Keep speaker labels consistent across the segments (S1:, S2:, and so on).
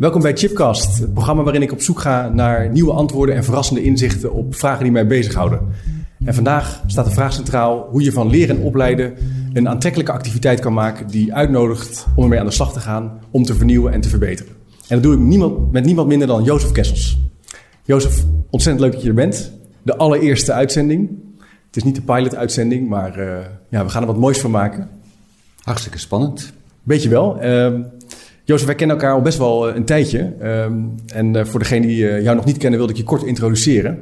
S1: Welkom bij Chipcast, het programma waarin ik op zoek ga naar nieuwe antwoorden en verrassende inzichten op vragen die mij bezighouden. En vandaag staat de vraag centraal hoe je van leren en opleiden een aantrekkelijke activiteit kan maken die uitnodigt om ermee aan de slag te gaan, om te vernieuwen en te verbeteren. En dat doe ik niemand, met niemand minder dan Jozef Kessels. Jozef, ontzettend leuk dat je er bent. De allereerste uitzending. Het is niet de pilot-uitzending, maar uh, ja, we gaan er wat moois van maken.
S2: Hartstikke spannend.
S1: Weet je wel. Uh, Jozef, wij kennen elkaar al best wel eh, een tijdje. Uh, en uh, voor degenen die jou nog niet kennen, wilde ik je kort introduceren.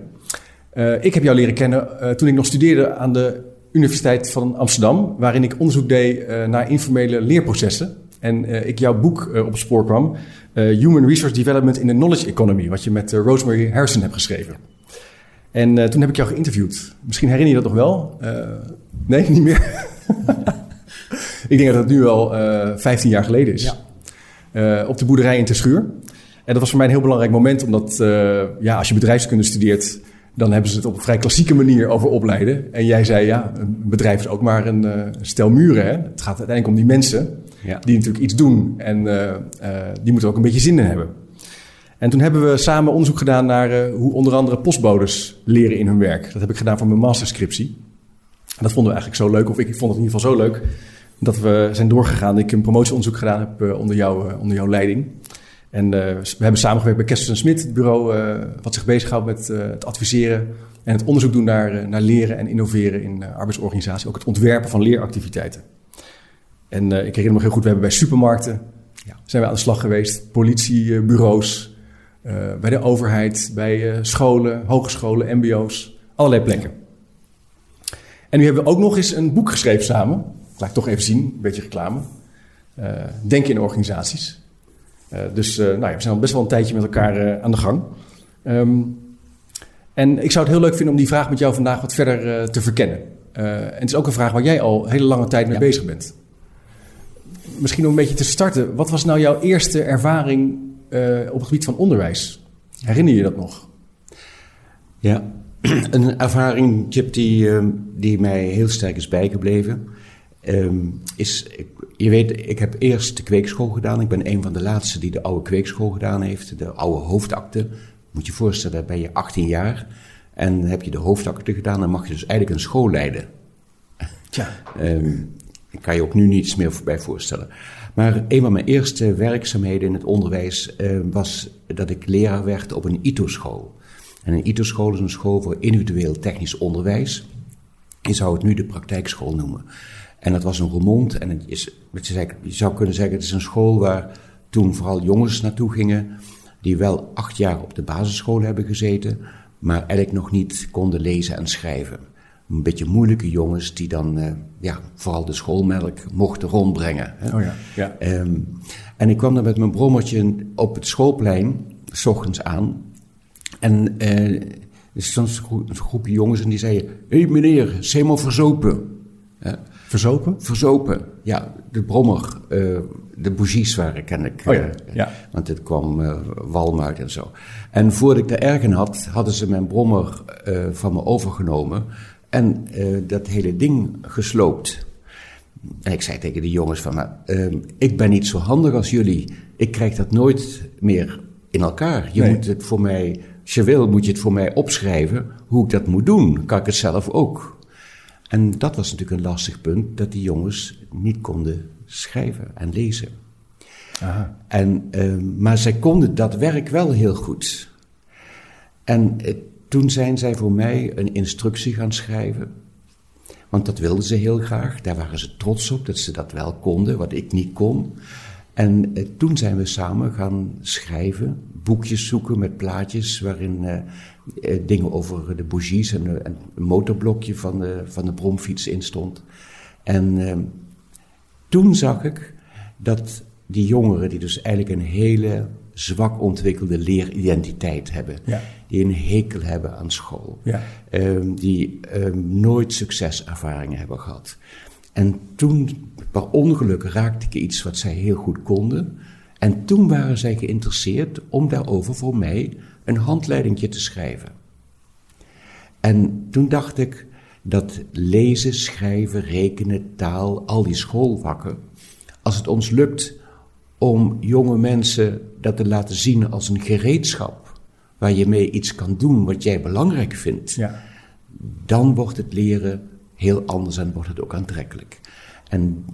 S1: ik heb jou leren kennen toen ik nog studeerde aan de Universiteit van Amsterdam, waarin ik onderzoek deed naar informele leerprocessen. En ik jouw boek op het spoor kwam, Human Resource Development in the Knowledge Economy, wat je met Rosemary Harrison hebt geschreven. En toen heb ik jou geïnterviewd. Misschien herinner je dat nog wel? nee, niet meer? ik denk dat het nu al 15 jaar geleden is. Ja. Uh, op de boerderij in Terschuur. En dat was voor mij een heel belangrijk moment, omdat uh, ja, als je bedrijfskunde studeert, dan hebben ze het op een vrij klassieke manier over opleiden. En jij zei, ja, een bedrijf is ook maar een uh, stel muren. Hè? Het gaat uiteindelijk om die mensen ja. die natuurlijk iets doen en die moeten ook een beetje zin in hebben. En toen hebben we samen onderzoek gedaan naar hoe onder andere postbodes leren in hun werk. Dat heb ik gedaan voor mijn masterscriptie. En dat vonden we eigenlijk zo leuk, of ik vond het in ieder geval zo leuk, dat we zijn doorgegaan. Ik een promotieonderzoek gedaan heb uh, onder, jou, uh, onder jouw leiding. En uh, we hebben samengewerkt bij Kessels Smit, het bureau wat zich bezighoudt met het adviseren en het onderzoek doen naar, naar leren en innoveren in arbeidsorganisatie. Ook het ontwerpen van leeractiviteiten. En ik herinner me heel goed, we hebben bij supermarkten ja. zijn we aan de slag geweest. Politiebureaus, bij de overheid, bij scholen, hogescholen, mbo's, allerlei plekken. En nu hebben we ook nog eens een boek geschreven samen laat ik toch even zien, een beetje reclame. Uh, denken in organisaties. Uh, dus uh, nou ja, we zijn al best wel een tijdje met elkaar aan de gang. Um, en ik zou het heel leuk vinden om die vraag met jou vandaag wat verder te verkennen. en het is ook een vraag waar jij al hele lange tijd mee ja. bezig bent. Misschien om een beetje te starten. Wat was nou jouw eerste ervaring op het gebied van onderwijs? Herinner je dat nog?
S2: Ja, een ervaring, Chip, die, die mij heel sterk is bijgebleven. Um, is, je weet, ik heb eerst de kweekschool gedaan. Ik ben een van de laatste die de oude kweekschool gedaan heeft. De oude hoofdakte. Moet je je voorstellen, ben je 18 jaar. En heb je de hoofdakte gedaan, dan mag je dus eigenlijk een school leiden. Tja. Um, daar kan je ook nu niets meer bij voorstellen. Maar een van mijn eerste werkzaamheden in het onderwijs uh, was dat ik leraar werd op een ITO-school. En een ITO-school is een school voor individueel technisch onderwijs. Je zou het nu de praktijkschool noemen. En dat was een Roermond. En het is, je zou kunnen zeggen, het is een school waar toen vooral jongens naartoe gingen. Die wel acht jaar op de basisschool hebben gezeten. Maar eigenlijk nog niet konden lezen en schrijven. Een beetje moeilijke jongens die dan uh, ja, vooral de schoolmelk mochten rondbrengen. Hè. Oh ja, ja. Um, en ik kwam dan met mijn brommertje op het schoolplein, s ochtends aan. En uh, er stond een groepje jongens en die zeiden: Hé hey meneer, is helemaal verzopen.
S1: Verzopen?
S2: Verzopen, ja. De brommer, uh, de bougies waren ken ik.
S1: Oh ja, ja.
S2: Want het kwam uh, walm uit en zo. En voordat ik de ergen had, hadden ze mijn brommer van me overgenomen. En dat hele ding gesloopt. En ik zei tegen de jongens van, nou, ik ben niet zo handig als jullie. Ik krijg dat nooit meer in elkaar. Je nee. moet het voor mij, als je wil, moet je het voor mij opschrijven hoe ik dat moet doen. Kan ik het zelf ook. En dat was natuurlijk een lastig punt, dat die jongens niet konden schrijven en lezen. Aha. En, uh, maar zij konden dat werk wel heel goed. En uh, toen zijn zij voor mij een instructie gaan schrijven. Want dat wilden ze heel graag. Daar waren ze trots op dat ze dat wel konden, wat ik niet kon. En uh, toen zijn we samen gaan schrijven, boekjes zoeken met plaatjes waarin uh, dingen over de bougies en, en, een motorblokje van de, van de bromfiets in stond. En uh, toen zag ik dat die jongeren, die dus eigenlijk een hele zwak ontwikkelde leeridentiteit hebben, ja. die een hekel hebben aan school, ja. Ehm, die ehm, nooit succeservaringen hebben gehad. En toen, per ongeluk, raakte ik iets wat zij heel goed konden. En toen waren zij geïnteresseerd om daarover voor mij een handleidingje te schrijven. En toen dacht ik dat lezen, schrijven, rekenen, taal, al die schoolvakken, als het ons lukt om jonge mensen dat te laten zien als een gereedschap waar je mee iets kan doen wat jij belangrijk vindt,
S1: Ja.
S2: dan wordt het leren heel anders en wordt het ook aantrekkelijk. En,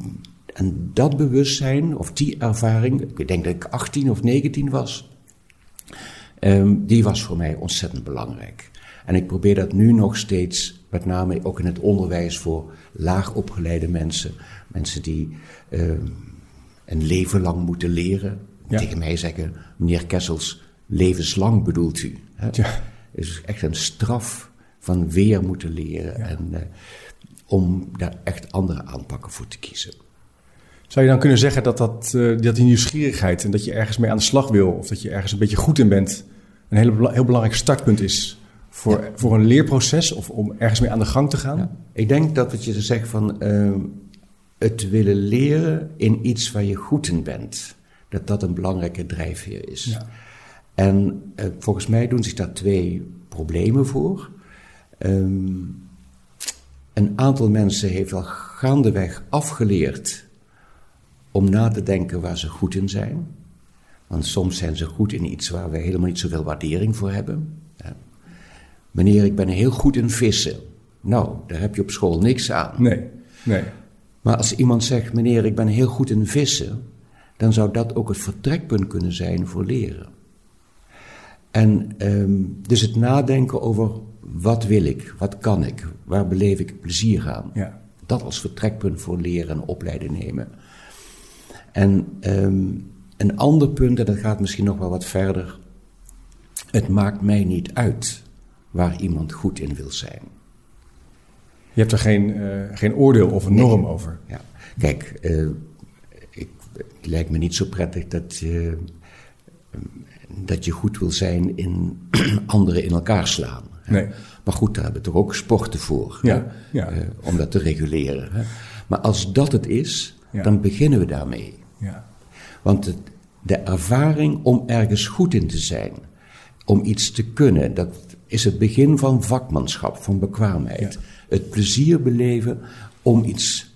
S2: en dat bewustzijn, of die ervaring, ik denk dat ik 18 of 19 was, ehm, die was voor mij ontzettend belangrijk. En ik probeer dat nu nog steeds, met name ook in het onderwijs voor laag opgeleide mensen, mensen die ehm, een leven lang moeten leren,
S1: Ja.
S2: tegen mij zeggen, meneer Kessels, levenslang bedoelt u. Hè?
S1: Ja.
S2: Is echt een straf van weer moeten leren en eh, om daar echt andere aanpakken voor te kiezen.
S1: Zou je dan kunnen zeggen dat, dat, eh, dat die nieuwsgierigheid en dat je ergens mee aan de slag wil, of dat je ergens een beetje goed in bent, een hele, bela- heel belangrijk startpunt is voor, voor een leerproces of om ergens mee aan de gang te gaan?
S2: Ik denk dat wat je zegt van eh, het willen leren in iets waar je goed in bent, dat dat een belangrijke drijfveer is.
S1: Ja.
S2: En eh, volgens mij doen zich daar twee problemen voor. Ehm, een aantal mensen heeft al gaandeweg afgeleerd om na te denken waar ze goed in zijn. Want soms zijn ze goed in iets waar we helemaal niet zoveel waardering voor hebben. Ja. Meneer, ik ben heel goed in vissen. Nou, daar heb je op school niks aan.
S1: Nee, nee.
S2: Maar als iemand zegt, meneer, ik ben heel goed in vissen, dan zou dat ook het vertrekpunt kunnen zijn voor leren. En ehm, dus het nadenken over wat wil ik, wat kan ik, waar beleef ik plezier aan.
S1: Ja.
S2: Dat als vertrekpunt voor leren en opleiden nemen. En ehm, een ander punt, en dat gaat misschien nog wel wat verder. Het maakt mij niet uit waar iemand goed in wil zijn.
S1: Je hebt er geen, eh, geen oordeel of een norm over.
S2: Ja. Kijk, eh, ik, het lijkt me niet zo prettig dat je, dat je goed wil zijn in anderen in elkaar slaan.
S1: Nee.
S2: Maar goed, daar hebben we toch ook sporten voor.
S1: Ja,
S2: eh, om dat te reguleren. Hè. Maar als dat het is, dan beginnen we daarmee.
S1: Ja.
S2: Want de ervaring om ergens goed in te zijn, om iets te kunnen, dat is het begin van vakmanschap, van bekwaamheid.
S1: Ja.
S2: Het plezier beleven om iets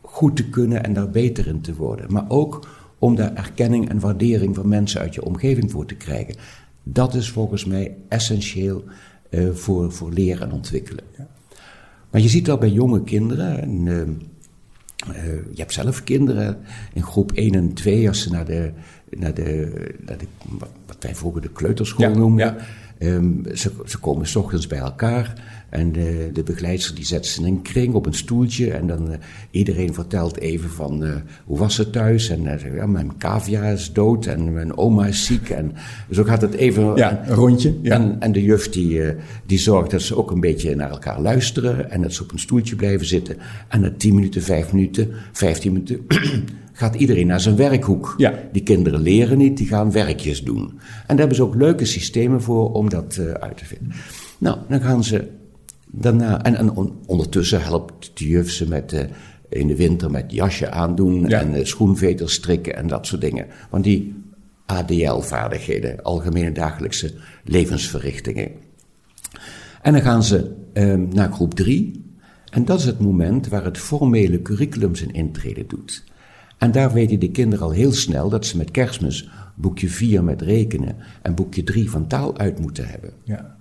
S2: goed te kunnen en daar beter in te worden. Maar ook om daar erkenning en waardering van mensen uit je omgeving voor te krijgen. Dat is volgens mij essentieel eh, voor, voor leren en ontwikkelen. Maar je ziet dat bij jonge kinderen. En, eh, eh, je hebt zelf kinderen in groep 1 en 2, als ze naar de, naar de, naar de wat- wij vroeger de kleuterschool
S1: Ja,
S2: noemden.
S1: ja.
S2: Ehm, ze, ze komen s ochtends bij elkaar en de, de begeleidster die zet ze in een kring op een stoeltje en dan eh, iedereen vertelt even van eh, hoe was het thuis en eh, ja, mijn cavia is dood en mijn oma is ziek en zo gaat het even
S1: Ja, een rondje. Ja.
S2: en, en de juf die, die zorgt dat ze ook een beetje naar elkaar luisteren en dat ze op een stoeltje blijven zitten. En na 10 minuten, 5 minuten, 15 minuten gaat iedereen naar zijn werkhoek.
S1: Ja.
S2: Die kinderen leren niet, die gaan werkjes doen. En daar hebben ze ook leuke systemen voor om dat uit te vinden. Nou, dan gaan ze daarna, en, en on- ondertussen helpt de juf ze met, eh, in de winter met jasje aandoen
S1: Ja.
S2: en eh, schoenveters strikken en dat soort dingen. Want die ADL-vaardigheden, algemene dagelijkse levensverrichtingen. En dan gaan ze ehm, naar groep 3. En dat is het moment waar het formele curriculum zijn intrede doet. En daar weten de kinderen al heel snel dat ze met kerstmis boekje 4 met rekenen en boekje 3 van taal uit moeten hebben.
S1: ja.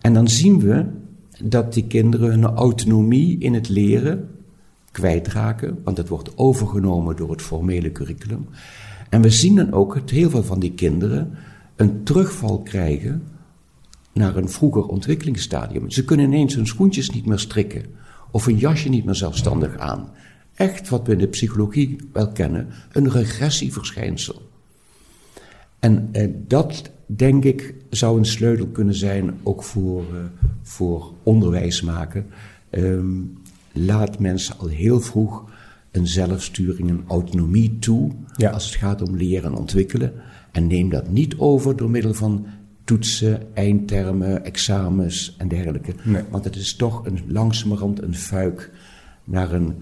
S2: En dan zien we dat die kinderen hun autonomie in het leren kwijtraken, want het wordt overgenomen door het formele curriculum. En we zien dan ook dat heel veel van die kinderen een terugval krijgen naar een vroeger ontwikkelingsstadium. Ze kunnen ineens hun schoentjes niet meer strikken of een jasje niet meer zelfstandig aan. Echt wat we in de psychologie wel kennen, een regressieverschijnsel. En eh, dat, denk ik, zou een sleutel kunnen zijn ook voor, eh, voor onderwijs maken. Ehm, laat mensen al heel vroeg een zelfsturing, een autonomie toe
S1: Ja.
S2: als het gaat om leren en ontwikkelen. En neem dat niet over door middel van toetsen, eindtermen, examens en dergelijke.
S1: Nee.
S2: Want het is toch een, langzamerhand een fuik naar een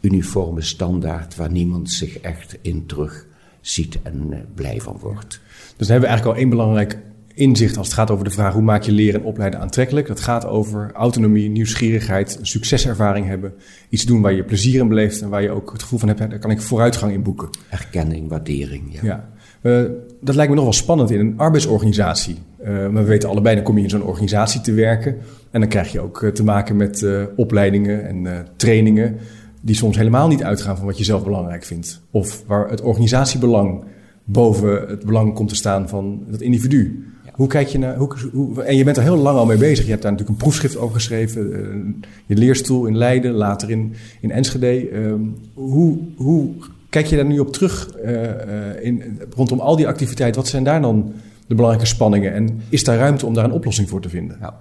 S2: uniforme standaard waar niemand zich echt in terug ziet en eh, blij van wordt.
S1: Dus dan hebben we eigenlijk al één belangrijk inzicht als het gaat over de vraag hoe maak je leren en opleiden aantrekkelijk. Dat gaat over autonomie, nieuwsgierigheid, een succeservaring hebben. Iets doen waar je plezier in beleeft en waar je ook het gevoel van hebt, daar kan ik vooruitgang in boeken.
S2: Erkenning, waardering, ja.
S1: ja. Uh, dat lijkt me nog wel spannend in een arbeidsorganisatie. Uh, we weten allebei, dan kom je in zo'n organisatie te werken. En dan krijg je ook uh, te maken met opleidingen en trainingen. die soms helemaal niet uitgaan van wat je zelf belangrijk vindt. Of waar het organisatiebelang boven het belang komt te staan van het individu. Hoe kijk je naar. Hoe, hoe, en je bent er heel lang al mee bezig. Je hebt daar natuurlijk een proefschrift over geschreven. je leerstoel in Leiden, later in, in Enschede. Uh, hoe, hoe Kijk je daar nu op terug uh, in, rondom al die activiteiten? Wat zijn daar dan de belangrijke spanningen? En is daar ruimte om daar een oplossing voor te vinden?
S2: Ja.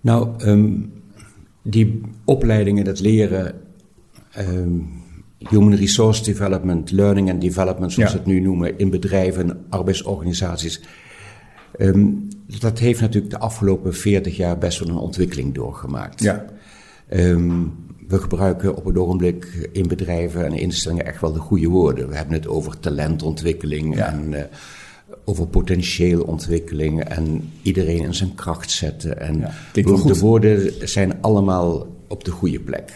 S2: Nou, um, die opleidingen, dat leren, um, human resource development, learning and development, zoals ja. ze het nu noemen, in bedrijven, arbeidsorganisaties. Um, dat heeft natuurlijk de afgelopen 40 jaar best wel een ontwikkeling doorgemaakt. Ja. We gebruiken op het ogenblik in bedrijven en instellingen echt wel de goede woorden. We hebben het over talentontwikkeling en uh, over potentiële ontwikkeling en iedereen in zijn kracht zetten. En ja, de woorden zijn allemaal op de goede plek.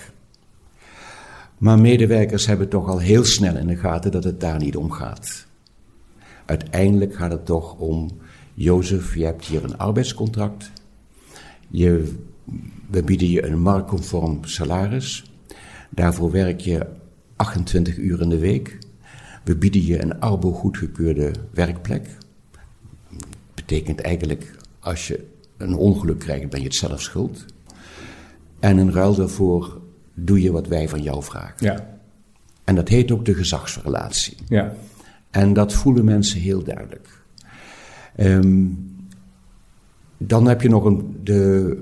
S2: Maar medewerkers hebben toch al heel snel in de gaten dat het daar niet om gaat. Uiteindelijk gaat het toch om, Jozef, je hebt hier een arbeidscontract. Je we bieden je een marktconform salaris. Daarvoor werk je 28 uur in de week. We bieden je een arbo goedgekeurde werkplek. Betekent eigenlijk, als je een ongeluk krijgt, ben je het zelf schuld. En in ruil daarvoor doe je wat wij van jou vragen. Ja. En dat heet ook de gezagsrelatie. Ja. En dat voelen mensen heel duidelijk. Um, dan heb je nog een. De,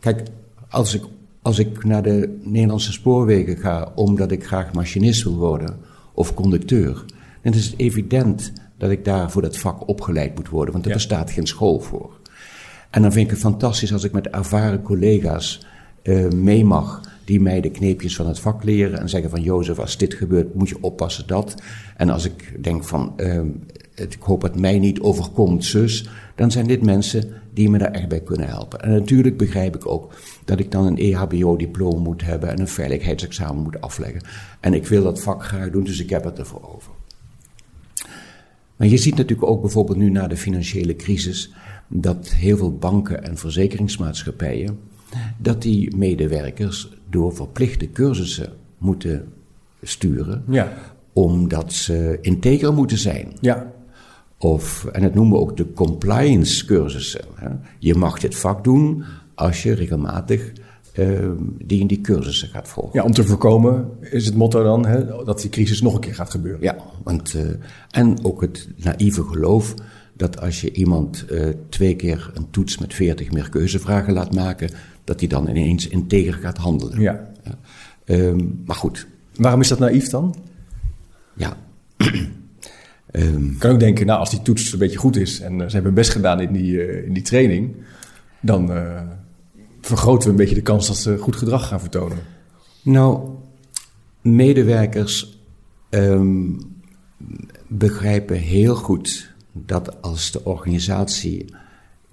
S2: kijk, als ik, als ik naar de Nederlandse spoorwegen ga omdat ik graag machinist wil worden of conducteur, dan is het evident dat ik daar voor dat vak opgeleid moet worden, want er bestaat geen school voor. En dan vind ik het fantastisch als ik met ervaren collega's uh, mee mag die mij de kneepjes van het vak leren en zeggen van Jozef, als dit gebeurt moet je oppassen dat. En als ik denk van uh, ik hoop dat mij niet overkomt, zus, dan zijn dit mensen die me daar echt bij kunnen helpen. En natuurlijk begrijp ik ook dat ik dan een EHBO-diploma moet hebben en een veiligheidsexamen moet afleggen. En ik wil dat vak graag doen, dus ik heb het ervoor over. Maar je ziet natuurlijk ook bijvoorbeeld nu na de financiële crisis dat heel veel banken en verzekeringsmaatschappijen dat die medewerkers door verplichte cursussen moeten sturen, ja. omdat ze integer moeten zijn. Ja. Of, en dat noemen we ook de compliance cursussen. Hè. Je mag dit vak doen als je regelmatig uh, die in die cursussen gaat volgen.
S1: Ja, om te voorkomen is het motto dan hè, dat die crisis nog een keer gaat gebeuren.
S2: Ja, want, uh, en ook het naïeve geloof dat als je iemand uh, twee keer een toets met veertig meer keuzevragen laat maken, dat hij dan ineens integer gaat handelen. Ja. Um, maar goed.
S1: Waarom is dat naïef dan?
S2: Ja.
S1: Um, kan ook denken, nou, als die toets een beetje goed is en uh, ze hebben best gedaan in die, uh, in die training, dan uh, vergroten we een beetje de kans dat ze goed gedrag gaan vertonen.
S2: Nou, medewerkers um, begrijpen heel goed dat als de organisatie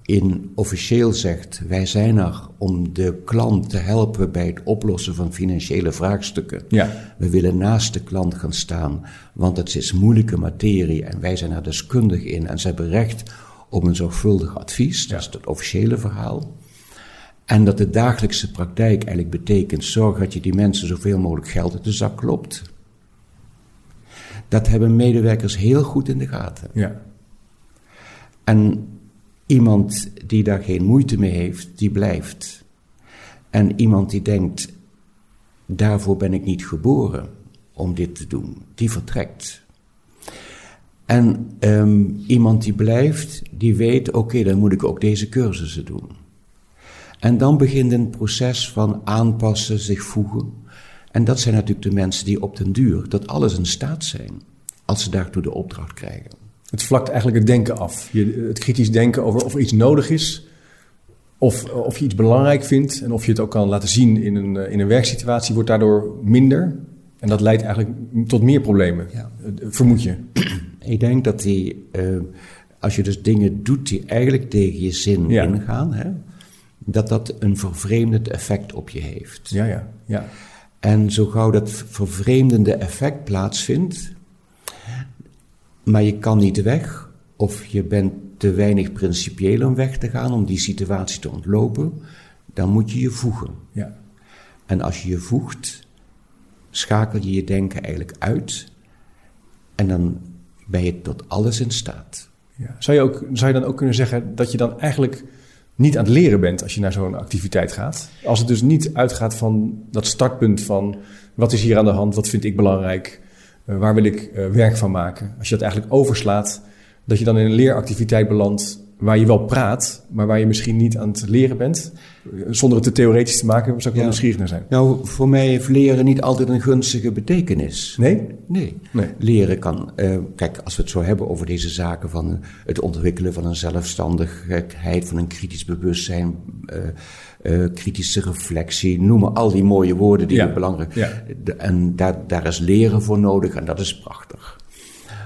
S2: in officieel zegt: wij zijn er om de klant te helpen bij het oplossen van financiële vraagstukken. Ja. We willen naast de klant gaan staan, want het is moeilijke materie en wij zijn er deskundig in en ze hebben recht op een zorgvuldig advies. Dat is het officiële verhaal. En dat de dagelijkse praktijk eigenlijk betekent: zorg dat je die mensen zoveel mogelijk geld uit de zak klopt. Dat hebben medewerkers heel goed in de gaten. Ja. En Iemand die daar geen moeite mee heeft, die blijft. En iemand die denkt, daarvoor ben ik niet geboren om dit te doen, die vertrekt. En um, iemand die blijft, die weet, oké, dan moet ik ook deze cursussen doen. En dan begint een proces van aanpassen, zich voegen. En dat zijn natuurlijk de mensen die op den duur tot alles in staat zijn, als ze daartoe de opdracht krijgen.
S1: Het vlakt eigenlijk het denken af. Je, het kritisch denken over of er iets nodig is. Of, of je iets belangrijk vindt. En of je het ook kan laten zien in een, eh, in een werksituatie wordt daardoor minder. En dat leidt eigenlijk tot meer problemen. Ja. Vermoed je?
S2: Ik denk dat die. Uh, als je dus dingen doet die eigenlijk tegen je zin
S1: Ja.
S2: ingaan, hè, dat dat een vervreemdend effect op je heeft.
S1: Ja, ja, ja.
S2: En zo gauw dat vervreemdende effect plaatsvindt, maar je kan niet weg, of je bent te weinig principieel om weg te gaan, om die situatie te ontlopen, dan moet je je voegen.
S1: ja.
S2: En als je je voegt, schakel je je denken eigenlijk uit, en dan ben je tot alles in staat.
S1: Ja. Zou, je ook, zou je dan ook kunnen zeggen dat je dan eigenlijk niet aan het leren bent als je naar zo'n activiteit gaat? Als het dus niet uitgaat van dat startpunt van wat is hier aan de hand, wat vind ik belangrijk, waar wil ik eh, werk van maken? Als je dat eigenlijk overslaat, dat je dan in een leeractiviteit belandt waar je wel praat, maar waar je misschien niet aan het leren bent. Eh, Zonder het te theoretisch te maken, zou ik wel
S2: Ja.
S1: nieuwsgierig naar zijn.
S2: Nou, voor mij heeft leren niet altijd een gunstige betekenis.
S1: Nee?
S2: Nee.
S1: Nee.
S2: Leren kan, eh, kijk, als we het zo hebben over deze zaken van eh, het ontwikkelen van een zelfstandigheid, van een kritisch bewustzijn, eh, eh, kritische reflectie, noem maar al die mooie woorden die
S1: Ja.
S2: belangrijk
S1: Ja.
S2: De- En daar, daar is leren voor nodig en dat is prachtig.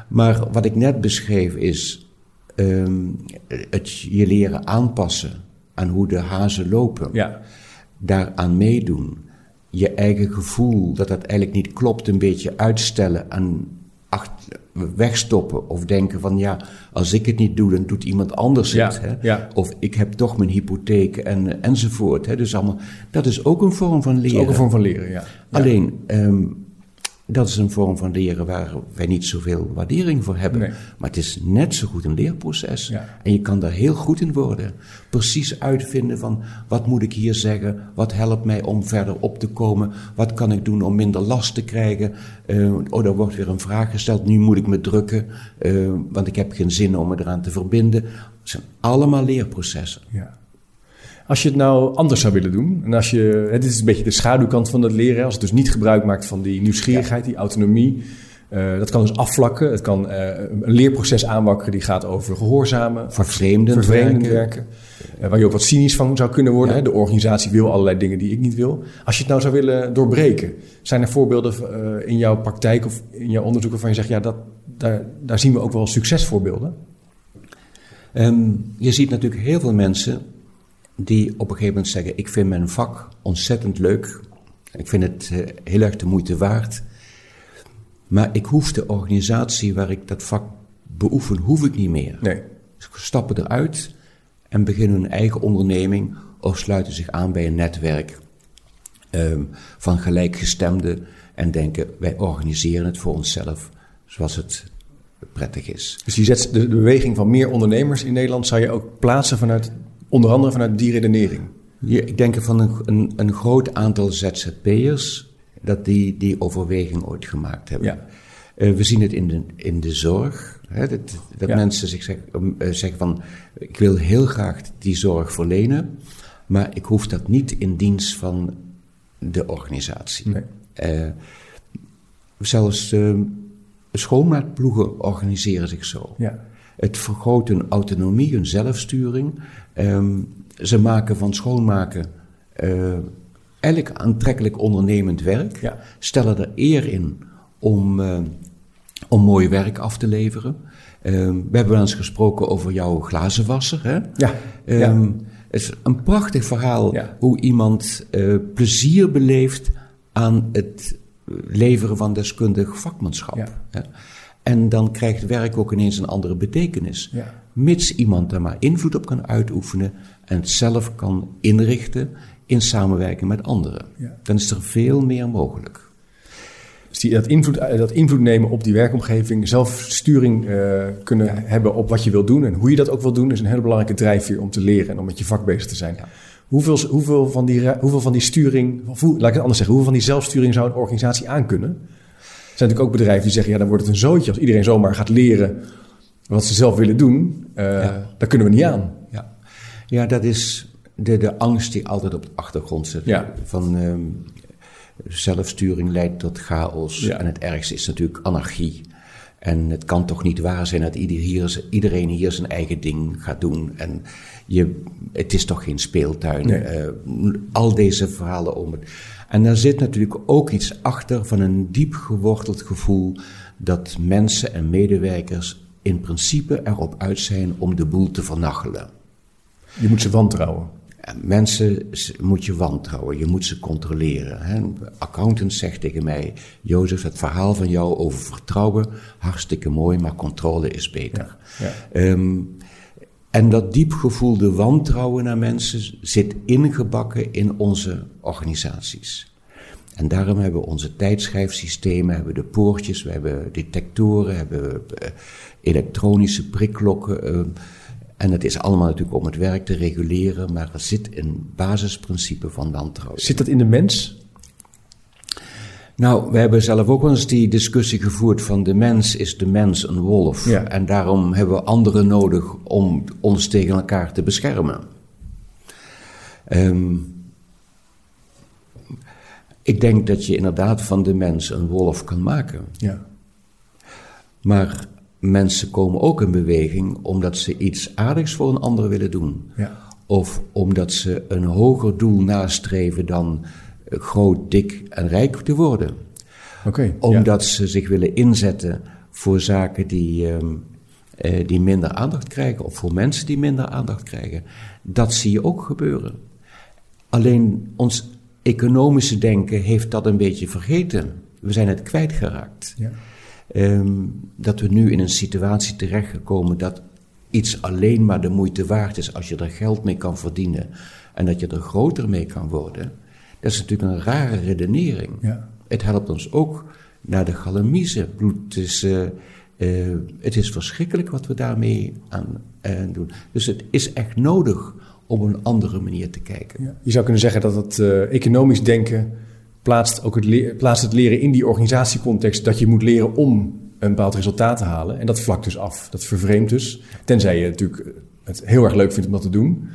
S2: Maar wat ik net beschreef is ehm, het je leren aanpassen aan hoe de hazen lopen
S1: Ja.
S2: daaraan meedoen. Je eigen gevoel dat dat eigenlijk niet klopt, een beetje uitstellen en acht- wegstoppen. Of denken van ja, als ik het niet doe, dan doet iemand anders
S1: Ja,
S2: het. Hè?
S1: ja.
S2: Of ik heb toch mijn hypotheek en, enzovoort. Hè? Dus allemaal, dat is ook een vorm van
S1: Dat
S2: leren.
S1: is ook een vorm van leren, ja. Ja.
S2: Alleen, ehm, dat is een vorm van leren waar wij niet zoveel waardering voor hebben.
S1: Nee.
S2: Maar het is net zo goed een leerproces.
S1: Ja.
S2: En je kan daar heel goed in worden. Precies uitvinden van wat moet ik hier zeggen? Wat helpt mij om verder op te komen? Wat kan ik doen om minder last te krijgen? Eh, oh, er wordt weer een vraag gesteld. Nu moet ik me drukken, eh, want ik heb geen zin om me eraan te verbinden. Het zijn allemaal leerprocessen.
S1: Ja. Als je het nou anders zou willen doen, en als je, dit is een beetje de schaduwkant van het leren, als het dus niet gebruik maakt van die nieuwsgierigheid, die autonomie, eh, dat kan dus afvlakken. Het kan eh, een leerproces aanwakkeren die gaat over gehoorzamen,
S2: Vervreemdend
S1: vervreemdend
S2: werken.
S1: werken, eh, waar je ook wat cynisch van zou kunnen worden.
S2: Ja.
S1: De organisatie wil allerlei dingen die ik niet wil. Als je het nou zou willen doorbreken, zijn er voorbeelden in jouw praktijk of in jouw onderzoek waarvan je zegt, ja, dat, daar, daar zien we ook wel succesvoorbeelden?
S2: Ehm, je ziet natuurlijk heel veel mensen die op een gegeven moment zeggen: Ik vind mijn vak ontzettend leuk. Ik vind het eh, heel erg de moeite waard. Maar ik hoef de organisatie waar ik dat vak beoefen, hoef ik niet meer.
S1: Nee.
S2: Ze stappen eruit en beginnen hun eigen onderneming of sluiten zich aan bij een netwerk ehm, van gelijkgestemden en denken: Wij organiseren het voor onszelf zoals het prettig is.
S1: Dus die zet de beweging van meer ondernemers in Nederland zou je ook plaatsen vanuit, onder andere vanuit die redenering.
S2: Ja, ik denk van een, een, een groot aantal ZZP'ers dat die die overweging ooit gemaakt hebben.
S1: Ja.
S2: Eh, we zien het in de, in de zorg, hè, dat, dat
S1: Ja.
S2: mensen zich zeg, um, eh, zeggen van ik wil heel graag die zorg verlenen, maar ik hoef dat niet in dienst van de organisatie.
S1: Nee.
S2: Eh, zelfs schoonmaakploegen organiseren zich zo.
S1: Ja.
S2: Het vergroot hun autonomie, hun zelfsturing. Ehm, ze maken van schoonmaken eh, eigenlijk aantrekkelijk ondernemend werk.
S1: Ja.
S2: Stellen er eer in om, eh, om mooi werk af te leveren. Ehm, we hebben wel eens gesproken over jouw glazenwasser. Hè?
S1: Ja.
S2: Ehm,
S1: ja.
S2: Het is een prachtig verhaal
S1: Ja.
S2: hoe iemand eh, plezier beleeft aan het leveren van deskundig vakmanschap.
S1: Ja.
S2: En dan krijgt werk ook ineens een andere betekenis.
S1: Ja.
S2: Mits iemand daar maar invloed op kan uitoefenen en het zelf kan inrichten in samenwerking met anderen.
S1: Ja.
S2: Dan is er veel meer mogelijk.
S1: Dus die, dat, invloed, dat invloed nemen op die werkomgeving, zelfsturing eh, kunnen hebben op wat je wil doen en hoe je dat ook wil doen, is een hele belangrijke drijfveer om te leren en om met je vak bezig te zijn.
S2: Ja.
S1: Hoeveel, hoeveel, van die, hoeveel van die sturing, of hoe, laat ik het anders zeggen, hoeveel van die zelfsturing zou een organisatie aankunnen? Zijn natuurlijk ook bedrijven die zeggen, ja, dan wordt het een zootje als iedereen zomaar gaat leren wat ze zelf willen doen. Eh
S2: Ja.
S1: Daar kunnen we niet aan.
S2: Ja, ja dat is de, de angst die altijd op de achtergrond zit.
S1: Ja.
S2: Van ehm, zelfsturing leidt tot chaos.
S1: Ja.
S2: En het ergste is natuurlijk anarchie. En het kan toch niet waar zijn dat ieder hier, iedereen hier zijn eigen ding gaat doen. En je, het is toch geen speeltuin.
S1: Nee.
S2: Eh, al deze verhalen om het. En daar zit natuurlijk ook iets achter van een diep geworteld gevoel dat mensen en medewerkers in principe erop uit zijn om de boel te vernachelen.
S1: Je moet ze wantrouwen.
S2: Mensen moet je wantrouwen, je moet ze controleren. Hè. Accountant zegt tegen mij: Jozef, het verhaal van jou over vertrouwen, hartstikke mooi, maar controle is beter.
S1: Ja, ja.
S2: Ehm, en dat diep gevoelde wantrouwen naar mensen zit ingebakken in onze organisaties. En daarom hebben we onze tijdschrijfsystemen, hebben de poortjes, we hebben detectoren, hebben eh, elektronische prikklokken. ehm, en het is allemaal natuurlijk om het werk te reguleren, maar er zit een basisprincipe van wantrouwen.
S1: Zit dat in de mens?
S2: Nou, we hebben zelf ook wel eens die discussie gevoerd van de mens is de mens een wolf.
S1: Ja.
S2: En daarom hebben we anderen nodig om ons tegen elkaar te beschermen. Ehm, ik denk dat je inderdaad van de mens een wolf kan maken.
S1: Ja.
S2: Maar mensen komen ook in beweging omdat ze iets aardigs voor een ander willen doen.
S1: Ja.
S2: Of omdat ze een hoger doel nastreven dan groot, dik en rijk te worden. Omdat ze zich willen inzetten voor zaken die, ehm, eh, die minder aandacht krijgen. Of voor mensen die minder aandacht krijgen. Dat zie je ook gebeuren. Alleen ons economische denken heeft dat een beetje vergeten. We zijn het kwijtgeraakt.
S1: Ja.
S2: Ehm, dat we nu in een situatie terechtgekomen dat iets alleen maar de moeite waard is als je er geld mee kan verdienen en dat je er groter mee kan worden. Dat is natuurlijk een rare redenering.
S1: Ja.
S2: Het helpt ons ook naar de galamiezen. Het is, eh, eh, het is verschrikkelijk wat we daarmee aan eh, doen. Dus het is echt nodig om op een andere manier te kijken.
S1: Ja. Je zou kunnen zeggen dat het economisch denken plaatst, ook het, plaatst het leren in die organisatiecontext dat je moet leren om een bepaald resultaat te halen. En dat vlakt dus af. Dat vervreemdt dus. Tenzij je natuurlijk het heel erg leuk vindt om dat te doen.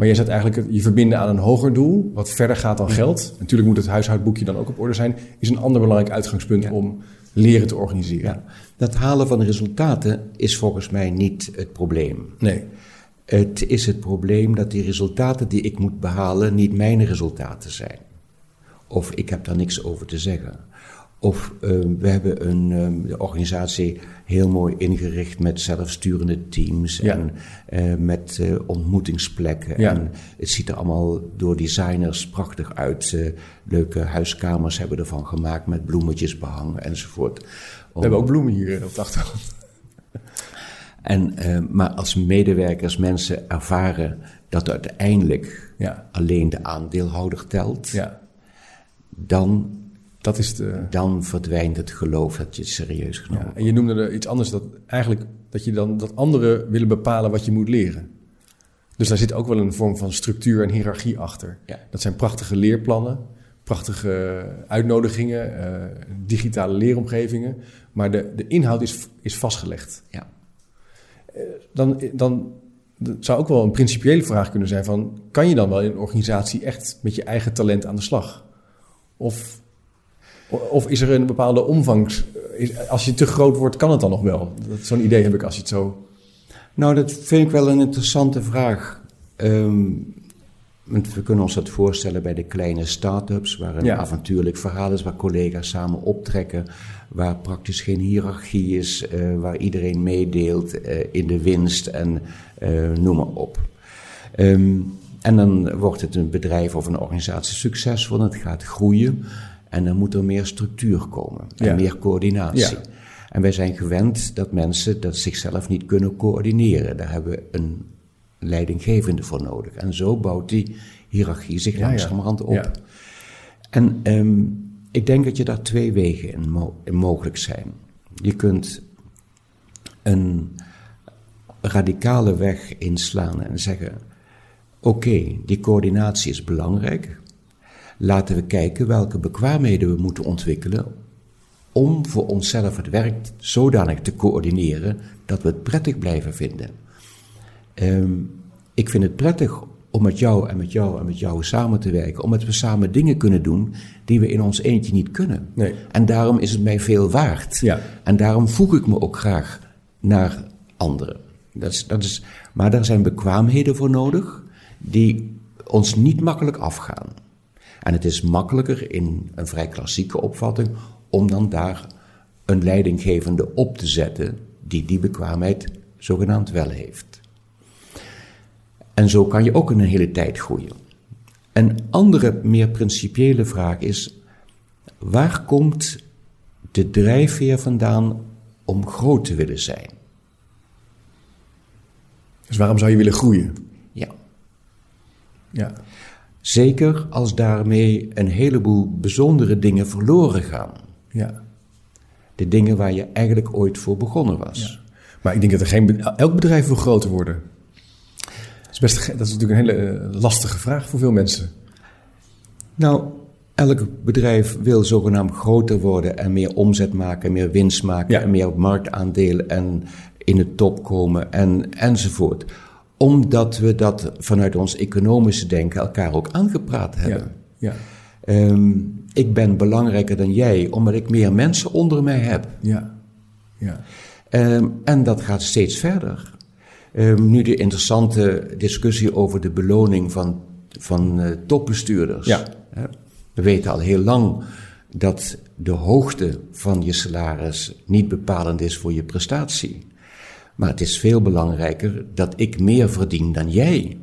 S1: Maar je zet eigenlijk je verbinden aan een hoger doel, wat verder gaat dan geld. Natuurlijk moet het huishoudboekje dan ook op orde zijn. Is een ander belangrijk uitgangspunt
S2: Ja.
S1: om leren te organiseren.
S2: Ja. Dat halen van resultaten is volgens mij niet het probleem.
S1: Nee.
S2: Het is het probleem dat die resultaten die ik moet behalen niet mijn resultaten zijn. Of ik heb daar niks over te zeggen. Of eh, we hebben een eh, de organisatie heel mooi ingericht met zelfsturende teams
S1: Ja.
S2: en eh, met eh, ontmoetingsplekken.
S1: Ja.
S2: En het ziet er allemaal door designers prachtig uit. Eh, leuke huiskamers hebben we ervan gemaakt met bloemetjes behangen enzovoort.
S1: We hebben ook bloemen hier op de achtergrond.
S2: En, eh, maar als medewerkers mensen ervaren dat uiteindelijk
S1: Ja.
S2: alleen de aandeelhouder telt,
S1: Ja,
S2: dan,
S1: dat is de...
S2: dan verdwijnt het geloof dat je het serieus
S1: Ja,
S2: genomen
S1: en je noemde er iets anders, dat eigenlijk dat je dan dat anderen willen bepalen wat je moet leren. Dus daar zit ook wel een vorm van structuur en hiërarchie achter.
S2: Ja.
S1: Dat zijn prachtige leerplannen, prachtige uitnodigingen, eh, digitale leeromgevingen, maar de, de inhoud is, is vastgelegd.
S2: Ja.
S1: Dan, dan dat zou ook wel een principiële vraag kunnen zijn van, kan je dan wel in een organisatie echt met je eigen talent aan de slag? Of, of is er een bepaalde omvang? Is- Als je te groot wordt, kan het dan nog wel? Dat- Zo'n idee heb ik als je het zo...
S2: Nou, dat vind ik wel een interessante vraag. Ehm, want we kunnen ons dat voorstellen bij de kleine start-ups, waar een
S1: Ja.
S2: avontuurlijk verhaal is, waar collega's samen optrekken, waar praktisch geen hiërarchie is, eh, waar iedereen meedeelt eh, in de winst en eh, noem maar op. Ehm, en dan wordt het een bedrijf of een organisatie succesvol, en het gaat groeien en dan moet er meer structuur komen en
S1: Ja.
S2: meer coördinatie.
S1: Ja.
S2: En wij zijn gewend dat mensen dat zichzelf niet kunnen coördineren. Daar hebben we een leidinggevende voor nodig. En zo bouwt die hiërarchie zich
S1: Ja,
S2: langzamerhand op. En ehm, ik denk dat je daar twee wegen in, mo- in mogelijk zijn. Je kunt een radicale weg inslaan en zeggen: Oké, die coördinatie is belangrijk. Laten we kijken welke bekwaamheden we moeten ontwikkelen om voor onszelf het werk zodanig te coördineren dat we het prettig blijven vinden. Ehm, ik vind het prettig om met jou en met jou en met jou samen te werken, omdat we samen dingen kunnen doen die we in ons eentje niet kunnen.
S1: Nee.
S2: En daarom is het mij veel waard.
S1: Ja.
S2: En daarom voeg ik me ook graag naar anderen. Dat is, dat is, maar daar zijn bekwaamheden voor nodig die ons niet makkelijk afgaan. En het is makkelijker in een vrij klassieke opvatting om dan daar een leidinggevende op te zetten die die bekwaamheid zogenaamd wel heeft. En zo kan je ook in een hele tijd groeien. Een andere, meer principiële vraag is: waar komt de drijfveer vandaan om groot te willen zijn?
S1: Dus waarom zou je willen groeien?
S2: Ja.
S1: Ja.
S2: Zeker als daarmee een heleboel bijzondere dingen verloren gaan.
S1: Ja.
S2: De dingen waar je eigenlijk ooit voor begonnen was.
S1: Ja. Maar ik denk dat er geen, elk bedrijf wil groter worden. Dat is, best, dat is natuurlijk een hele eh, lastige vraag voor veel mensen.
S2: Nou, elk bedrijf wil zogenaamd groter worden en meer omzet maken, meer winst maken en meer marktaandelen en in de top komen en, enzovoort. Omdat we dat vanuit ons economische denken elkaar ook aangepraat hebben.
S1: Ja.
S2: Ehm, ik ben belangrijker dan jij, omdat ik meer mensen onder mij heb.
S1: Ja. ja.
S2: Ehm, en dat gaat steeds verder. Ehm, nu de interessante discussie over de beloning van, van uh, topbestuurders.
S1: Ja.
S2: We weten al heel lang dat de hoogte van je salaris niet bepalend is voor je prestatie. Maar het is veel belangrijker dat ik meer verdien dan jij.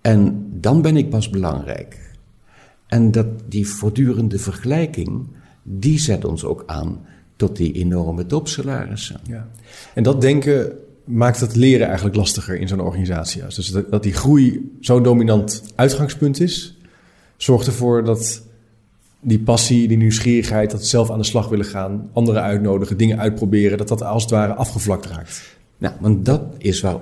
S2: En dan ben ik pas belangrijk. En dat die voortdurende vergelijking, die zet ons ook aan tot die enorme topsalarissen.
S1: Ja. En dat denken maakt het leren eigenlijk lastiger in zo'n organisatie. Dus dat, dat die groei zo'n dominant uitgangspunt is, zorgt ervoor dat die passie, die nieuwsgierigheid, dat zelf aan de slag willen gaan, anderen uitnodigen, dingen uitproberen, dat dat als het ware afgevlakt raakt.
S2: Nou, want dat is waar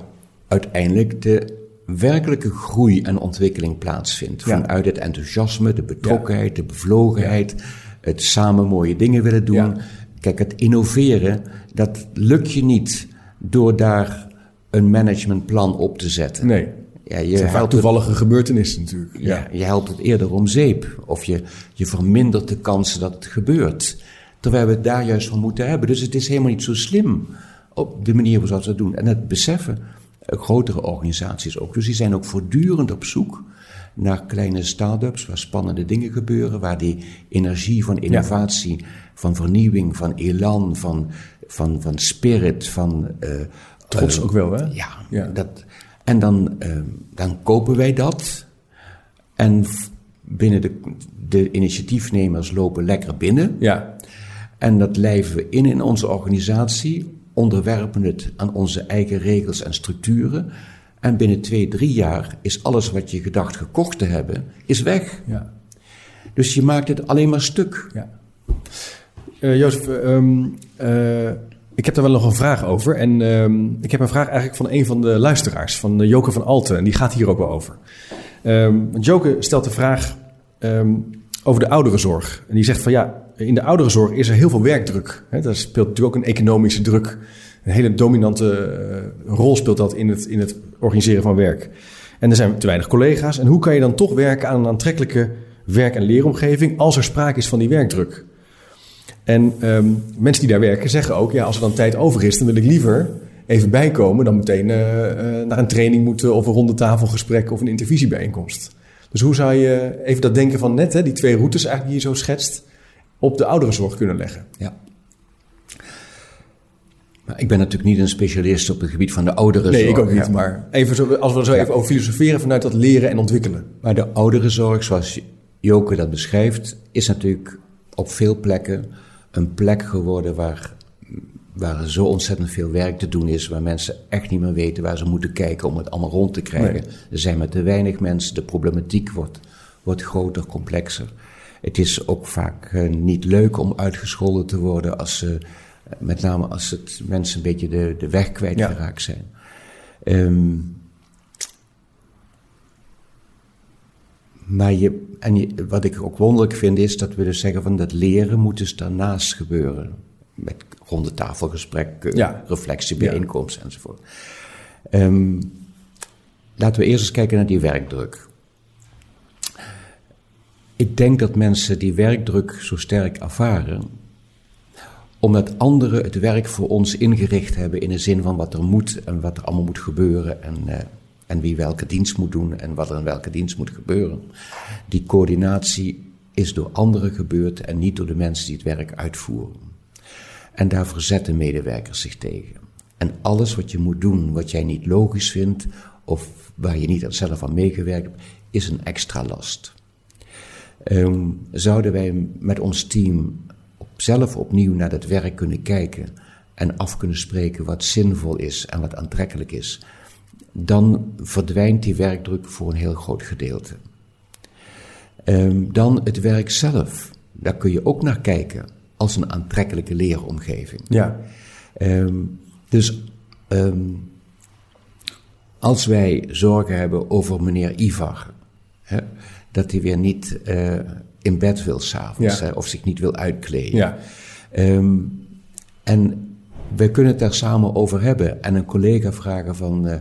S2: uiteindelijk de werkelijke groei en ontwikkeling plaatsvindt. Vanuit het enthousiasme, de betrokkenheid, de bevlogenheid, het samen mooie dingen willen doen. Kijk, het innoveren, dat lukt je niet door daar een managementplan op te zetten.
S1: Nee. Ja, je helpt toevallige het, gebeurtenissen natuurlijk.
S2: Ja, je helpt het eerder om zeep. Of je, je vermindert de kansen dat het gebeurt. Terwijl we het daar juist van moeten hebben. Dus het is helemaal niet zo slim op de manier waarop ze dat doen. En het beseffen, eh, grotere organisaties ook. Dus die zijn ook voortdurend op zoek naar kleine start-ups waar spannende dingen gebeuren, waar die energie van innovatie, van vernieuwing, van elan, van, van, van spirit, van. Uh,
S1: Trots uh, ook wel, hè?
S2: Ja, ja. Dat, en dan, uh, dan kopen wij dat. En binnen de, de initiatiefnemers lopen lekker binnen.
S1: Ja.
S2: En dat lijven we in in onze organisatie, onderwerpen het aan onze eigen regels en structuren. En binnen twee, drie jaar is alles wat je gedacht gekocht te hebben, is weg.
S1: Ja.
S2: Dus je maakt het alleen maar stuk.
S1: Ja. Uh, Jozef, um, uh, ik heb daar wel nog een vraag over. En um, ik heb een vraag eigenlijk van een van de luisteraars, van uh, Joke van Alten. En die gaat hier ook wel over. Um, Joke stelt de vraag over de ouderenzorg. En die zegt van ja, in de ouderenzorg is er heel veel werkdruk. Hè? Daar speelt natuurlijk ook een economische druk. Een hele dominante rol speelt dat in het, in het organiseren van werk. En er zijn te weinig collega's. En hoe kan je dan toch werken aan een aantrekkelijke werk- en leeromgeving als er sprake is van die werkdruk? En um, mensen die daar werken zeggen ook, ja, als er dan tijd over is, dan wil ik liever even bijkomen dan meteen uh, uh, naar een training moeten of een ronde tafelgesprek of een intervisiebijeenkomst. Dus hoe zou je even dat denken van net, hè, die twee routes eigenlijk die je zo schetst, op de ouderenzorg kunnen leggen?
S2: Ja. Maar ik ben natuurlijk niet een specialist op het gebied van de ouderenzorg.
S1: Nee, ik ook niet. Maar even zo, als we zo even over filosoferen vanuit dat leren en ontwikkelen.
S2: Maar de ouderenzorg, zoals Joke dat beschrijft, is natuurlijk op veel plekken een plek geworden waar, waar zo ontzettend veel werk te doen is, waar mensen echt niet meer weten waar ze moeten kijken om het allemaal rond te krijgen. Er zijn maar te weinig mensen, de problematiek wordt, wordt groter, complexer. Het is ook vaak uh, niet leuk om uitgescholden te worden als ze, met name als het mensen een beetje de, de weg kwijtgeraakt ja. zijn. Um, Maar je, en je, wat ik ook wonderlijk vind is dat we dus zeggen van dat leren moet dus daarnaast gebeuren. Met ronde tafelgesprekken,
S1: ja.
S2: reflectiebijeenkomsten ja. enzovoort. Um, laten we eerst eens kijken naar die werkdruk. Ik denk dat mensen die werkdruk zo sterk ervaren, omdat anderen het werk voor ons ingericht hebben in de zin van wat er moet en wat er allemaal moet gebeuren en uh, en wie welke dienst moet doen en wat er in welke dienst moet gebeuren. Die coördinatie is door anderen gebeurd en niet door de mensen die het werk uitvoeren. En daar verzetten medewerkers zich tegen. En alles wat je moet doen, wat jij niet logisch vindt, of waar je niet zelf aan meegewerkt hebt, is een extra last. Ehm, zouden wij met ons team zelf opnieuw naar dat werk kunnen kijken en af kunnen spreken wat zinvol is en wat aantrekkelijk is, dan verdwijnt die werkdruk voor een heel groot gedeelte. Ehm, dan het werk zelf. Daar kun je ook naar kijken als een aantrekkelijke leeromgeving.
S1: Ja.
S2: Ehm, dus ehm, als wij zorgen hebben over meneer Ivar, hè, dat hij weer niet uh, in bed wil s'avonds ja. of zich niet wil uitkleden.
S1: Ja.
S2: en we kunnen het daar samen over hebben en een collega vragen van... Uh,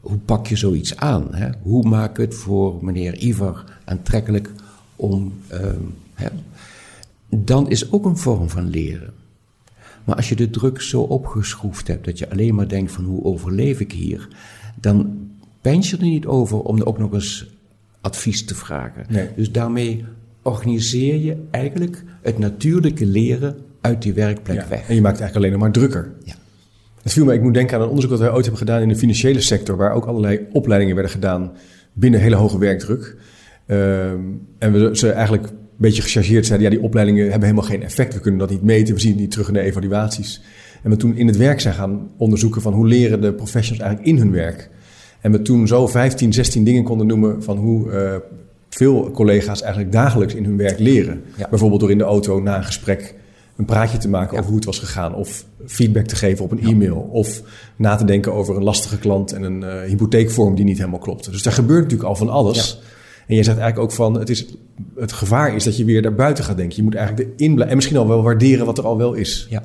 S2: hoe pak je zoiets aan? Hè? Hoe maak ik het voor meneer Ivar aantrekkelijk om. Um, hè? Dan is ook een vorm van leren. Maar als je de druk zo opgeschroefd hebt dat je alleen maar denkt van hoe overleef ik hier, dan pens je er niet over om ook nog eens advies te vragen.
S1: Nee.
S2: Dus daarmee organiseer je eigenlijk het natuurlijke leren uit die werkplek
S1: ja.
S2: weg.
S1: En je maakt het eigenlijk alleen nog maar drukker.
S2: Ja.
S1: Het viel me, ik moet denken aan een onderzoek dat wij ooit hebben gedaan in de financiële sector, waar ook allerlei opleidingen werden gedaan binnen hele hoge werkdruk. Um, en we ze eigenlijk een beetje gechargeerd zeiden, ja, die opleidingen hebben helemaal geen effect. We kunnen dat niet meten, we zien het niet terug in de evaluaties. En we toen in het werk zijn gaan onderzoeken van hoe leren de professionals eigenlijk in hun werk. En we toen zo 15, 16 dingen konden noemen van hoe uh, veel collega's eigenlijk dagelijks in hun werk leren.
S2: Ja.
S1: Bijvoorbeeld door in de auto na een gesprek een praatje te maken
S2: Ja.
S1: over hoe het was gegaan. Of feedback te geven op een e-mail. Of na te denken over een lastige klant en een uh, hypotheekvorm die niet helemaal klopte. Dus daar gebeurt natuurlijk al van alles. En jij zegt eigenlijk ook van, het, is, het gevaar is dat je weer daar buiten gaat denken. Je moet eigenlijk erin blijven en misschien al wel waarderen wat er al wel is.
S2: Ja.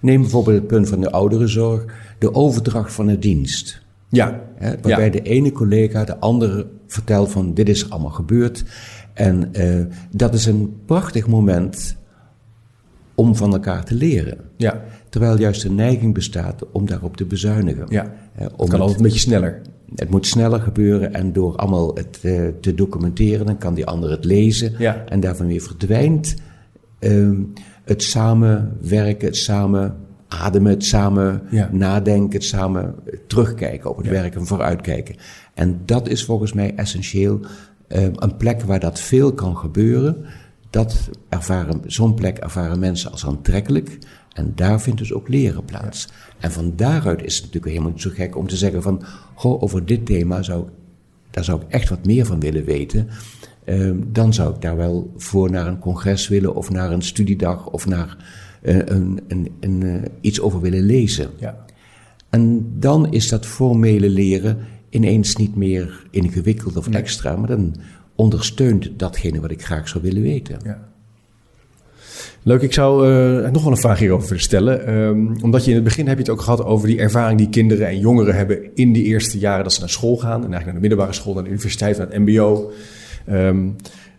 S2: Neem bijvoorbeeld het punt van de ouderenzorg, de overdracht van de dienst.
S1: Ja,
S2: Hè, waarbij
S1: Ja.
S2: de ene collega de andere vertelt van dit is allemaal gebeurd. En eh, dat is een prachtig moment om van elkaar te leren.
S1: ja,
S2: Terwijl juist de neiging bestaat om daarop te bezuinigen.
S1: ja.
S2: Hè,
S1: Het
S2: om
S1: kan altijd een beetje sneller.
S2: het moet sneller gebeuren en door allemaal het eh, te documenteren, dan kan die ander het lezen.
S1: Ja.
S2: En daarvan weer verdwijnt ehm, het samenwerken, het samen ademen, het samen
S1: Ja.
S2: nadenken, het samen terugkijken op het
S1: Ja.
S2: werk en vooruitkijken. En dat is volgens mij essentieel. Ehm, een plek waar dat veel kan gebeuren, dat ervaren, zo'n plek ervaren mensen als aantrekkelijk. En daar vindt dus ook leren plaats. En van daaruit is het natuurlijk helemaal niet zo gek om te zeggen van, goh, over dit thema zou ik, daar zou ik echt wat meer van willen weten. Ehm, dan zou ik daar wel voor naar een congres willen of naar een studiedag of naar eh, een, een, een, eh, iets over willen lezen.
S1: Ja.
S2: En dan is dat formele leren ineens niet meer ingewikkeld of
S1: Nee.
S2: extra, maar dan ondersteunt datgene wat ik graag zou willen weten.
S1: Ja. Leuk, ik zou eh, nog wel een vraag hierover willen stellen. Ehm, omdat je in het begin heb je het ook gehad over die ervaring die kinderen en jongeren hebben in die eerste jaren dat ze naar school gaan. En eigenlijk naar de middelbare school, naar de universiteit, naar het mbo. Ehm,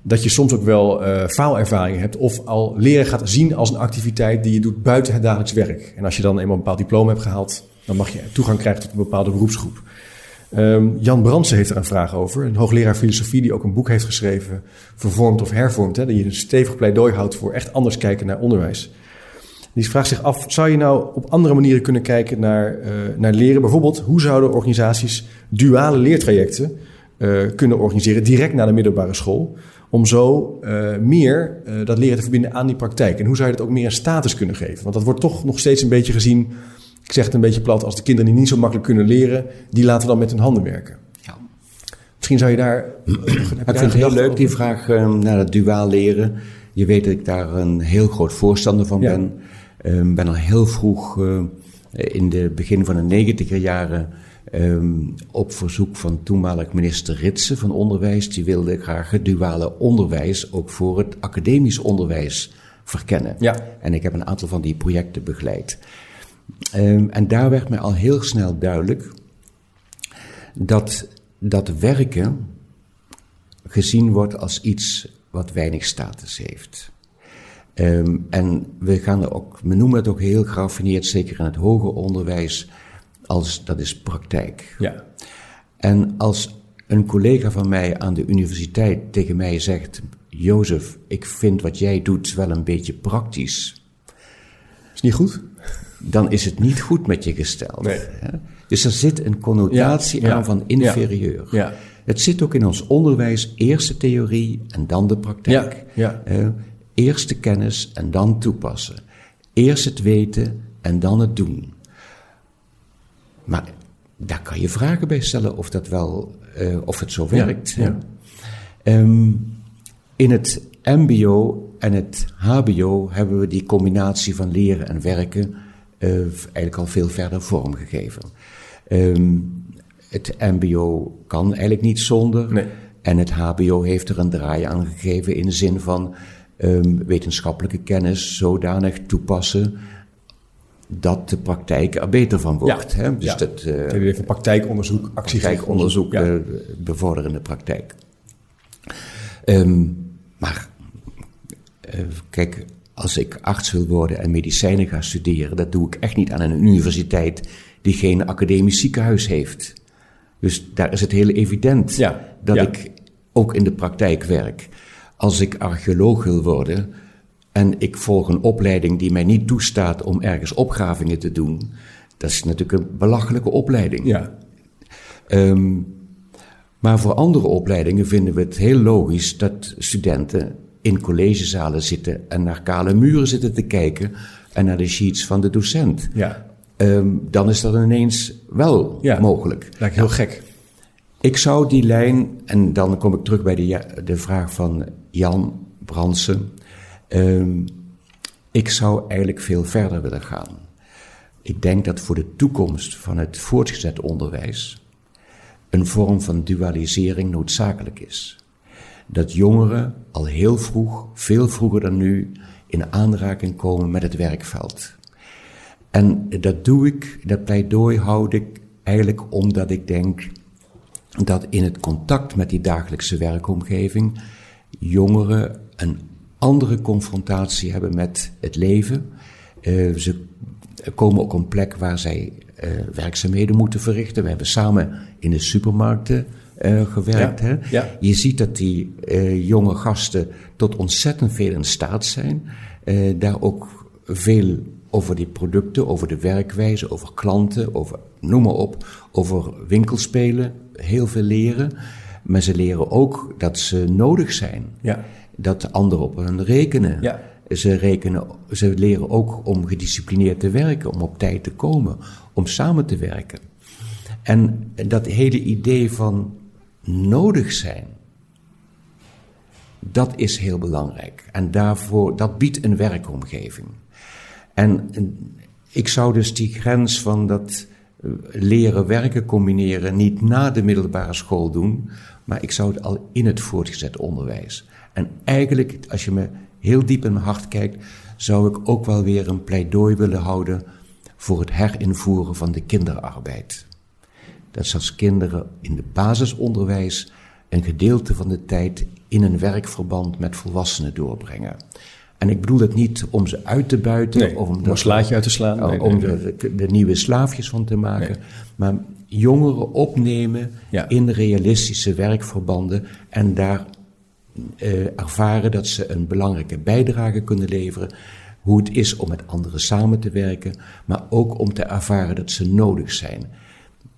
S1: dat je soms ook wel eh faalervaringen hebt of al leren gaat zien als een activiteit die je doet buiten het dagelijks werk. En als je dan eenmaal een bepaald diploma hebt gehaald, dan mag je toegang krijgen tot een bepaalde beroepsgroep. Ehm, Jan Brandsen heeft er een vraag over. Een hoogleraar filosofie die ook een boek heeft geschreven, Vervormd of Hervormd. Hè, die een stevig pleidooi houdt voor echt anders kijken naar onderwijs. Die vraagt zich af, zou je nou op andere manieren kunnen kijken naar, eh, naar leren? Bijvoorbeeld, hoe zouden organisaties duale leertrajecten eh, kunnen organiseren direct na de middelbare school? Om zo eh, meer dat leren te verbinden aan die praktijk. En hoe zou je dat ook meer een status kunnen geven? Want dat wordt toch nog steeds een beetje gezien, ik zeg het een beetje plat, als de kinderen die niet zo makkelijk kunnen leren, die laten we dan met hun handen werken.
S2: Ja.
S1: Misschien zou je daar.
S2: Ik vind het heel leuk,
S1: over?
S2: die vraag eh, naar het duaal leren. Je weet dat ik daar een heel groot voorstander van
S1: Ja.
S2: ben. Ik ben al heel vroeg, eh, in de begin van de negentiger jaren, eh, op verzoek van toenmalig minister Ritsen van Onderwijs. Die wilde graag het duale onderwijs ook voor het academisch onderwijs verkennen.
S1: Ja.
S2: En ik heb een aantal van die projecten begeleid. Ehm, en daar werd mij al heel snel duidelijk dat dat werken gezien wordt als iets wat weinig status heeft. Ehm, en we gaan er ook, we noemen het ook heel geraffineerd, zeker in het hoger onderwijs, als dat is praktijk.
S1: Ja,
S2: En als een collega van mij aan de universiteit tegen mij zegt: Jozef, ik vind wat jij doet wel een beetje praktisch.
S1: Is niet goed?
S2: Dan is het niet goed met je gesteld.
S1: Nee.
S2: hè. Dus er zit een connotatie
S1: Ja, ja.
S2: aan van inferieur.
S1: Ja.
S2: Het zit ook in ons onderwijs, eerst de theorie en dan de praktijk.
S1: Ja,
S2: eerst de kennis en dan toepassen. Eerst het weten en dan het doen. Maar daar kan je vragen bij stellen of dat wel, eh, of het zo werkt. Ehm, in het MBO en het HBO hebben we die combinatie van leren en werken eigenlijk al veel verder vormgegeven. Ehm, het MBO kan eigenlijk niet zonder.
S1: Nee.
S2: En het HBO heeft er een draai aan gegeven in de zin van ehm, wetenschappelijke kennis zodanig toepassen dat de praktijk er beter van wordt.
S1: Ja.
S2: Hè? Dus
S1: Ja.
S2: dat eh,
S1: Het heeft een praktijkonderzoek, actiegericht Ja.
S2: eh, bevorderen in de praktijk. Ehm, maar eh, kijk, als ik arts wil worden en medicijnen ga studeren, dat doe ik echt niet aan een universiteit die geen academisch ziekenhuis heeft. Dus daar is het heel evident
S1: Ja,
S2: dat
S1: ja.
S2: ik ook in de praktijk werk. Als ik archeoloog wil worden en ik volg een opleiding die mij niet toestaat om ergens opgravingen te doen, dat is natuurlijk een belachelijke opleiding.
S1: Ja.
S2: Ehm, maar voor andere opleidingen vinden we het heel logisch dat studenten in collegezalen zitten en naar kale muren zitten te kijken en naar de sheets van de docent.
S1: Ja.
S2: Ehm, dan is dat ineens wel
S1: Ja.
S2: mogelijk.
S1: Lijkt heel gek.
S2: Ik zou die lijn, en dan kom ik terug bij de, de vraag van Jan Bransen. Ehm, ik zou eigenlijk veel verder willen gaan. Ik denk dat voor de toekomst van het voortgezet onderwijs een vorm van dualisering noodzakelijk is. Dat jongeren al heel vroeg, veel vroeger dan nu, in aanraking komen met het werkveld. En dat doe ik, dat pleidooi houd ik eigenlijk omdat ik denk dat in het contact met die dagelijkse werkomgeving jongeren een andere confrontatie hebben met het leven. Eh, ze komen op een plek waar zij eh, werkzaamheden moeten verrichten. We hebben samen in de supermarkten eh, gewerkt.
S1: Ja,
S2: Hè?
S1: ja.
S2: Je ziet dat die eh, jonge gasten tot ontzettend veel in staat zijn. Eh, daar ook veel over die producten, over de werkwijze, over klanten, over noem maar op, over winkelspelen, heel veel leren. Maar ze leren ook dat ze nodig zijn.
S1: Ja.
S2: Dat de anderen op hen rekenen.
S1: Ja.
S2: Ze, rekenen, ze leren ook om gedisciplineerd te werken, om op tijd te komen, om samen te werken. En dat hele idee van nodig zijn, dat is heel belangrijk. En daarvoor, dat biedt een werkomgeving. En eh, ik zou dus die grens van dat eh, leren werken combineren niet na de middelbare school doen, maar ik zou het al in het voortgezet onderwijs. En eigenlijk, als je me heel diep in mijn hart kijkt, zou ik ook wel weer een pleidooi willen houden voor het herinvoeren van de kinderarbeid. Dat als kinderen in het basisonderwijs een gedeelte van de tijd in een werkverband met volwassenen doorbrengen. En ik bedoel het niet om ze uit te buiten
S1: Nee,
S2: of om,
S1: om een slaatje uit te slaan.
S2: Oh,
S1: Nee,
S2: om
S1: nee,
S2: er de, de nieuwe slaafjes van te maken. Maar jongeren opnemen
S1: Ja.
S2: in realistische werkverbanden en daar eh, ervaren dat ze een belangrijke bijdrage kunnen leveren. Hoe het is om met anderen samen te werken, maar ook om te ervaren dat ze nodig zijn.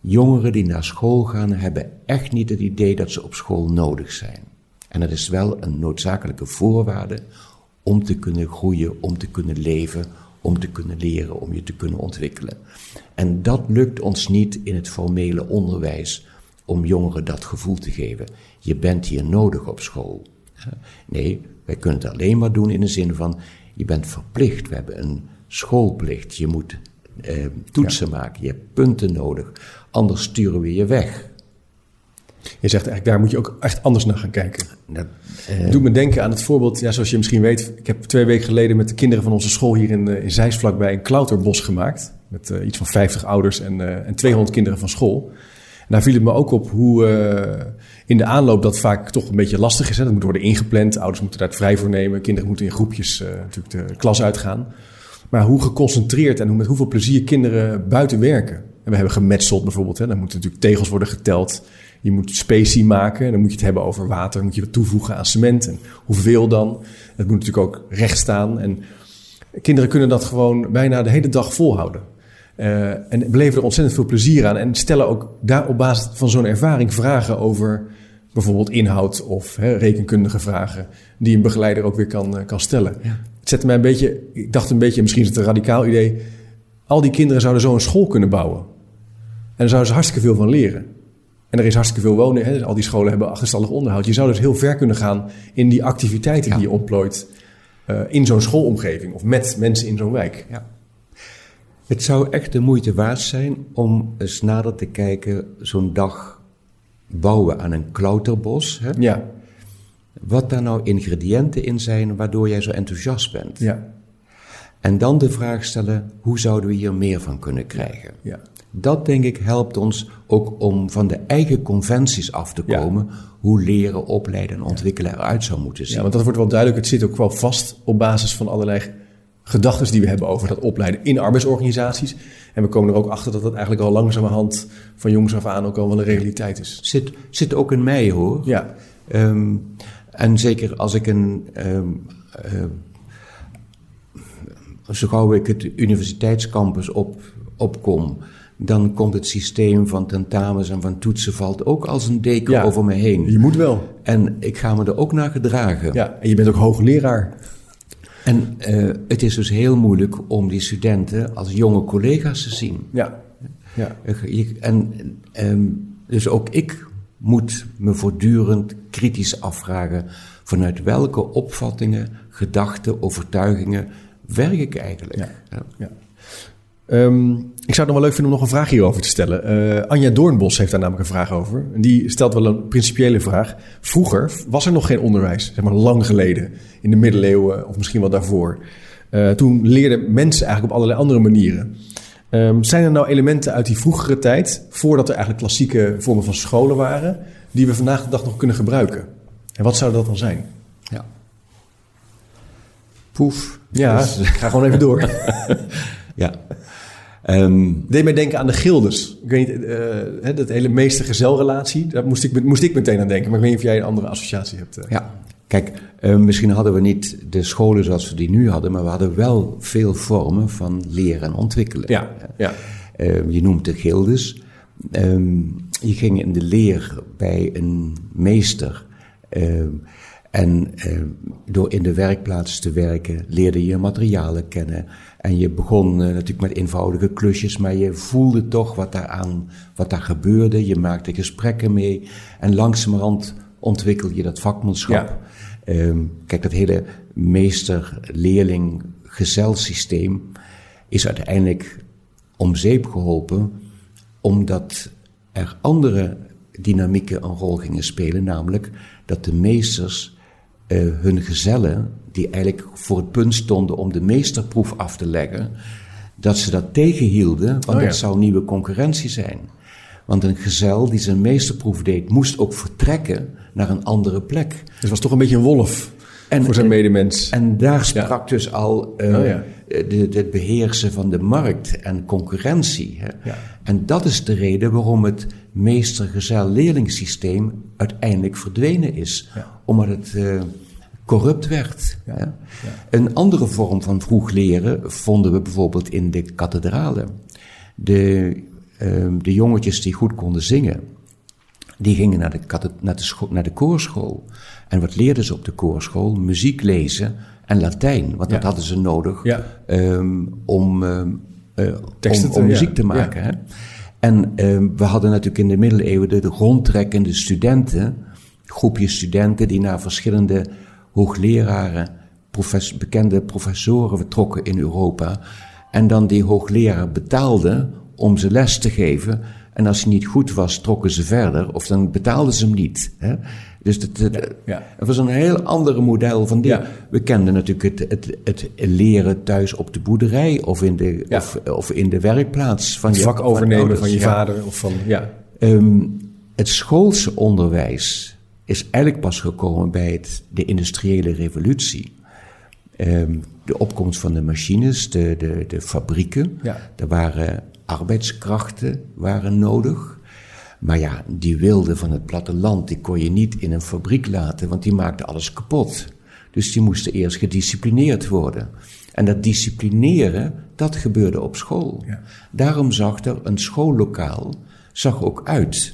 S2: Jongeren die naar school gaan hebben echt niet het idee dat ze op school nodig zijn. En dat is wel een noodzakelijke voorwaarde om te kunnen groeien, om te kunnen leven, om te kunnen leren, om je te kunnen ontwikkelen. En dat lukt ons niet in het formele onderwijs om jongeren dat gevoel te geven. Je bent hier nodig op school. Nee, wij kunnen het alleen maar doen in de zin van je bent verplicht. We hebben een schoolplicht. Je moet eh, toetsen maken. Je hebt punten nodig. Anders sturen we je weg.
S1: Je zegt eigenlijk, daar moet je ook echt anders naar gaan kijken.
S2: Dat, eh,
S1: doet me denken aan het voorbeeld, ja, zoals je misschien weet. Ik heb twee weken geleden met de kinderen van onze school hier in, eh, in Zeist vlakbij een klauterbos gemaakt. Met eh, iets van 50 ouders en, eh, en 200 kinderen van school. En daar viel het me ook op hoe in de aanloop dat vaak toch een beetje lastig is. Hè? Dat moet worden ingepland, ouders moeten daar het vrij voor nemen. Kinderen moeten in groepjes natuurlijk de klas uitgaan. Maar hoe geconcentreerd en hoe met hoeveel plezier kinderen buiten werken. En we hebben gemetseld bijvoorbeeld. Hè? Dan moeten natuurlijk tegels worden geteld. Je moet specie maken. En dan moet je het hebben over water. Dan moet je wat toevoegen aan cement. En hoeveel dan? Het moet natuurlijk ook recht staan. En kinderen kunnen dat gewoon bijna de hele dag volhouden. Uh, en beleven er ontzettend veel plezier aan. En stellen ook daar op basis van zo'n ervaring vragen over bijvoorbeeld inhoud of hè, rekenkundige vragen. Die een begeleider ook weer kan, kan stellen. Ja. Het zette mij een beetje, ik dacht een beetje, misschien is het een radicaal idee. Al die kinderen zouden zo een school kunnen bouwen. En daar zouden ze hartstikke veel van leren. En er is hartstikke veel wonen. Hè? Al die scholen hebben achterstallig onderhoud. Je zou dus heel ver kunnen gaan in die activiteiten die je ontplooit uh, in zo'n schoolomgeving of met mensen in zo'n wijk. Ja.
S2: Het zou echt de moeite waard zijn om eens nader te kijken, zo'n dag bouwen aan een klauterbos. Hè? Ja. Wat daar nou ingrediënten in zijn waardoor jij zo enthousiast bent. Ja. En dan de vraag stellen, hoe zouden we hier meer van kunnen krijgen? Ja. Dat denk ik helpt ons ook om van de eigen conventies af te komen. Hoe leren, opleiden en ontwikkelen eruit zou moeten zien.
S1: Ja, want dat wordt wel duidelijk. Het zit ook wel vast op basis van allerlei gedachten die we hebben over dat opleiden in arbeidsorganisaties. En we komen er ook achter dat dat eigenlijk al langzamerhand van jongs af aan ook al wel een realiteit is.
S2: Zit, zit ook in mij hoor. Ja. Um, en zeker als ik een. Um, uh, zo gauw ik het universiteitscampus op, opkom dan komt het systeem van tentamens en van toetsen valt ook als een deken over me heen.
S1: Je moet wel.
S2: En ik ga me er ook naar gedragen.
S1: Ja, en je bent ook hoogleraar.
S2: En uh, het is dus heel moeilijk om die studenten als jonge collega's te zien. Ja. ja. En um, dus ook ik moet me voortdurend kritisch afvragen vanuit welke opvattingen, gedachten, overtuigingen werk ik eigenlijk. Ja. ja.
S1: Um, ik zou het nog wel leuk vinden om nog een vraag hierover te stellen. Uh, Anja Doornbos heeft daar namelijk een vraag over. En die stelt wel een principiële vraag. Vroeger was er nog geen onderwijs, zeg maar lang geleden, in de middeleeuwen of misschien wel daarvoor. Uh, toen leerden mensen eigenlijk op allerlei andere manieren. Um, zijn er nou elementen uit die vroegere tijd, voordat er eigenlijk klassieke vormen van scholen waren, die we vandaag de dag nog kunnen gebruiken? En wat zou dat dan zijn?
S2: Ja. Poef.
S1: Ja, dus, ga gewoon even door.
S2: ja.
S1: Um, Deed mij denken aan de gildes. Ik weet niet, uh, dat hele meester-gezelrelatie. Daar moest ik, moest ik meteen aan denken. Maar ik weet niet of jij een andere associatie hebt. Uh.
S2: Ja, kijk, uh, misschien hadden we niet de scholen zoals we die nu hadden. Maar we hadden wel veel vormen van leren en ontwikkelen. Ja, ja. Ehm, je noemt de gildes. Um, je ging in de leer bij een meester. En eh, door in de werkplaats te werken leerde je materialen kennen. En je begon eh, natuurlijk met eenvoudige klusjes, maar je voelde toch wat daar, aan, wat daar gebeurde. Je maakte gesprekken mee. En langzamerhand ontwikkel je dat vakmanschap. Ja. kijk, dat hele meester-leerling-gezelsysteem is uiteindelijk om zeep geholpen, omdat er andere dynamieken een rol gingen spelen, namelijk dat de meesters uh, hun gezellen, die eigenlijk voor het punt stonden om de meesterproef af te leggen, dat ze dat tegenhielden, want oh, dat zou nieuwe concurrentie zijn. Want een gezel die zijn meesterproef deed, moest ook vertrekken naar een andere plek. Dus
S1: het was toch een beetje een wolf en, voor zijn medemens.
S2: En daar sprak dus al uh, oh, ja. de, het beheersen van de markt en concurrentie. Hè? En dat is de reden waarom het meester-gezel-leerlingssysteem uiteindelijk verdwenen is. Omdat het uh, corrupt werd. Ja. Een andere vorm van vroeg leren vonden we bijvoorbeeld in de kathedralen. De, uh, de jongetjes die goed konden zingen, die gingen naar de, naar, de naar de koorschool. En wat leerden ze op de koorschool? Muziek lezen en Latijn. Want dat hadden ze nodig um, om, um, uh, om, om, muziek te maken. Hè? En uh, we hadden natuurlijk in de middeleeuwen de, de rondtrekkende studenten, groepje studenten die naar verschillende hoogleraren, bekende professoren vertrokken in Europa. En dan die hoogleraar betaalden om ze les te geven. En als hij niet goed was, trokken ze verder, of dan betaalden ze hem niet. Hè? Dus het, het, ja, was een heel ander model van die. We kenden natuurlijk het, het, het, leren thuis op de boerderij of in de, of, of, in de werkplaats.
S1: Van het je vak overnemen van, je vader. Of van, ja.
S2: Um, het schoolse onderwijs is eigenlijk pas gekomen bij het, de industriële revolutie. Um, de opkomst van de machines, de, de, de fabrieken. Ja. Er waren arbeidskrachten waren nodig. Maar ja, die wilde van het platteland, die kon je niet in een fabriek laten, want die maakte alles kapot. Dus die moesten eerst gedisciplineerd worden. En dat disciplineren, dat gebeurde op school.
S1: Ja.
S2: Daarom zag er een schoollokaal zag ook uit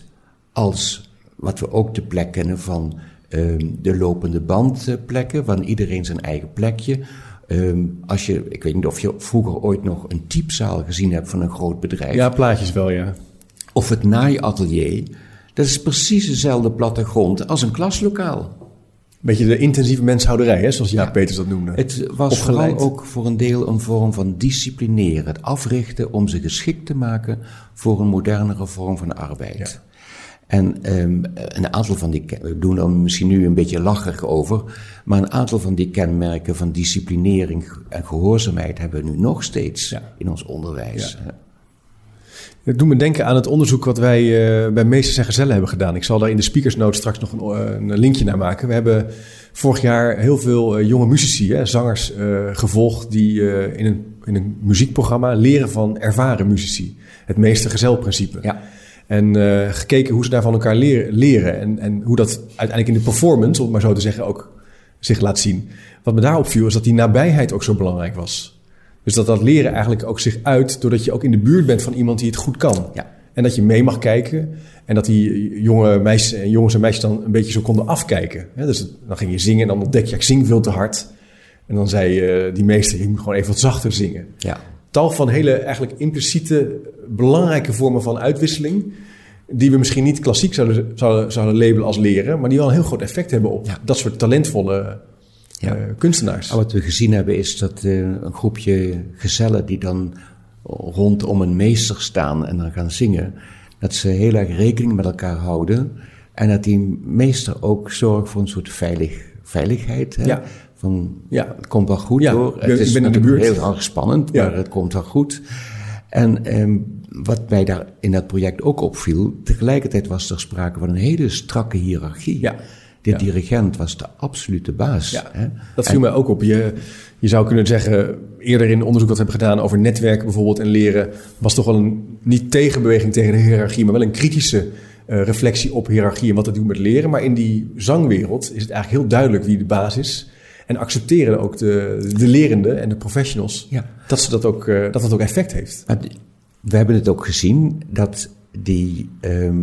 S2: als wat we ook de plek kennen van ehm, de lopende bandplekken, van iedereen zijn eigen plekje. Ehm, als je, ik weet niet of je vroeger ooit nog een typzaal gezien hebt van een groot bedrijf.
S1: Ja, plaatjes wel, ja.
S2: Of het naaiatelier. Dat is precies dezelfde plattegrond als een klaslokaal.
S1: Beetje de intensieve menshouderij, hè, zoals Jaap
S2: Ja.
S1: Peters dat noemde.
S2: Het was
S1: Opgeleid.
S2: vooral ook voor een deel een vorm van disciplineren. Het africhten om ze geschikt te maken voor een modernere vorm van arbeid. En ehm, een aantal van die, we doen er misschien nu een beetje lacherig over, maar een aantal van die kenmerken van disciplinering en gehoorzaamheid hebben we nu nog steeds
S1: Ja.
S2: in ons onderwijs.
S1: Ja. Het doet me denken aan het onderzoek wat wij eh, bij Meesters en Gezellen hebben gedaan. Ik zal daar in de speakersnote straks nog een, eh, een linkje naar maken. We hebben vorig jaar heel veel eh, jonge muzici, hè, zangers, gevolgd die in, een, in een muziekprogramma leren van ervaren muzici. Het meester-gezel-principe.
S2: Ja.
S1: En gekeken hoe ze daar van elkaar leren, leren en, en hoe dat uiteindelijk in de performance, om het maar zo te zeggen, ook zich laat zien. Wat me daarop viel is dat die nabijheid ook zo belangrijk was. Dus dat dat leren eigenlijk ook zich uit doordat je ook in de buurt bent van iemand die het goed kan.
S2: Ja.
S1: En dat je mee mag kijken. En dat die jonge meisjes en jongens en meisjes dan een beetje zo konden afkijken. Dus dan ging je zingen en dan ontdek je, ik zing veel te hard. En dan zei eh, die meester, je moet gewoon even wat zachter zingen.
S2: Ja.
S1: Tal van hele eigenlijk impliciete, belangrijke vormen van uitwisseling. Die we misschien niet klassiek zouden, zouden, zouden labelen als leren. Maar die wel een heel groot effect hebben op
S2: Ja.
S1: dat soort talentvolle
S2: Ja.
S1: eh, kunstenaars.
S2: En wat we gezien hebben is dat eh, een groepje gezellen die dan rondom een meester staan en dan gaan zingen, dat ze heel erg rekening met elkaar houden en dat die meester ook zorgt voor een soort veilig, veiligheid. Hè?
S1: Ja.
S2: Van,
S1: Ja.
S2: het komt wel goed
S1: Ja,
S2: hoor. Het is natuurlijk heel erg spannend,
S1: Ja.
S2: maar het komt wel goed. En ehm, wat mij daar in dat project ook opviel, tegelijkertijd was er sprake van een hele strakke hiërarchie.
S1: Ja.
S2: De
S1: Ja.
S2: dirigent was de absolute baas.
S1: Ja,
S2: hè?
S1: dat viel mij ook op. Je, je zou kunnen zeggen, eerder in onderzoek dat we hebben gedaan over netwerken bijvoorbeeld en leren, was toch wel een niet tegenbeweging tegen de hiërarchie, maar wel een kritische eh, reflectie op hiërarchie en wat dat doet met leren. Maar in die zangwereld is het eigenlijk heel duidelijk wie de baas is. En accepteren ook de, de lerenden en de professionals
S2: Ja.
S1: dat, ze dat, ook, eh, dat dat ook effect heeft.
S2: We hebben het ook gezien dat die, ehm,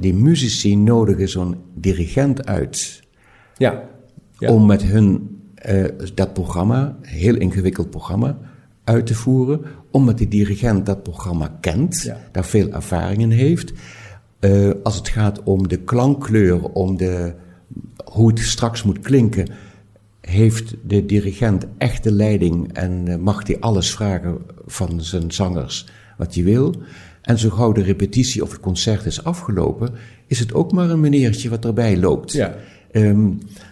S2: die muzici nodigen zo'n dirigent uit
S1: Ja, ja.
S2: om met hun eh, dat programma, een heel ingewikkeld programma, uit te voeren. Omdat die dirigent dat programma kent,
S1: Ja.
S2: daar veel ervaring in heeft. Eh, als het gaat om de klankkleur, om de, hoe het straks moet klinken, heeft de dirigent echt de leiding en eh, mag hij alles vragen van zijn zangers wat hij wil. En zo gauw de repetitie of het concert is afgelopen, is het ook maar een meneertje wat erbij loopt.
S1: Ja.
S2: Ehm,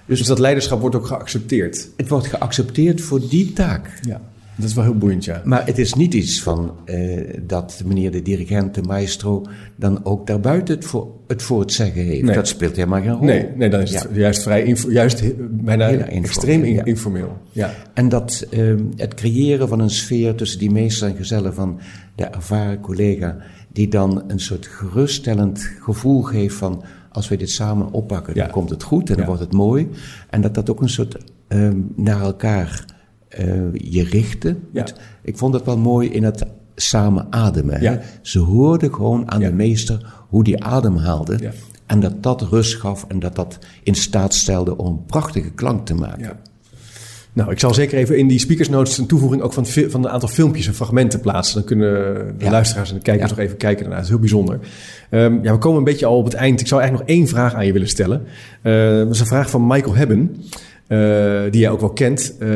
S1: Dus dat leiderschap wordt ook geaccepteerd.
S2: het wordt geaccepteerd voor die taak.
S1: Ja, dat is wel heel boeiend, ja.
S2: Maar het is niet iets van eh, dat meneer de dirigent, de maestro, dan ook daarbuiten het voor het, voor het zeggen heeft.
S1: Nee.
S2: Dat speelt helemaal geen rol.
S1: Nee, nee, dan is
S2: Ja.
S1: het juist vrij, juist bijna
S2: informeel,
S1: extreem in-
S2: ja.
S1: informeel. Ja.
S2: En dat ehm, het creëren van een sfeer tussen die meester en gezellen van de ervaren collega, die dan een soort geruststellend gevoel geeft van als we dit samen oppakken,
S1: Ja.
S2: dan komt het goed en dan wordt het mooi. En dat dat ook een soort ehm, naar elkaar eh, je richten.
S1: Ja.
S2: Ik vond het wel mooi in het samen ademen.
S1: Ja.
S2: Ze hoorden gewoon aan
S1: Ja.
S2: de meester hoe die ademhaalde.
S1: Ja.
S2: En dat dat rust gaf en dat dat in staat stelde om een prachtige klank te maken.
S1: Ja. Nou, ik zal zeker even in die speakers notes een toevoeging ook van, van een aantal filmpjes en fragmenten plaatsen. Dan kunnen de
S2: Ja.
S1: luisteraars en de kijkers
S2: Ja.
S1: nog even kijken daarna. Dat is heel bijzonder. Ehm, ja, we komen een beetje al op het eind. Ik zou eigenlijk nog één vraag aan je willen stellen. Eh, dat is een vraag van Michael Hebben. Eh, die jij ook wel kent, eh,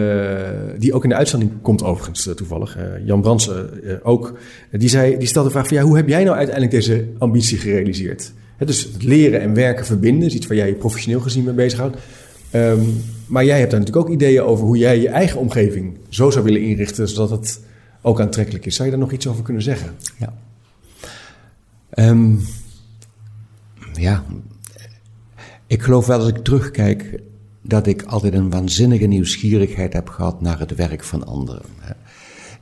S1: die ook in de uitzending komt overigens eh, toevallig. Jan Bransen ook. Die, zei, die stelde de vraag van, ja, hoe heb jij nou uiteindelijk deze ambitie gerealiseerd? Dus het leren en werken verbinden is iets waar jij je professioneel gezien mee bezighoudt. Ehm, maar jij hebt daar natuurlijk ook ideeën over hoe jij je eigen omgeving zo zou willen inrichten, zodat het ook aantrekkelijk is. Zou je daar nog iets over kunnen zeggen?
S2: Ja. Ehm, ja. Ik geloof wel als ik terugkijk dat ik altijd een waanzinnige nieuwsgierigheid heb gehad naar het werk van anderen.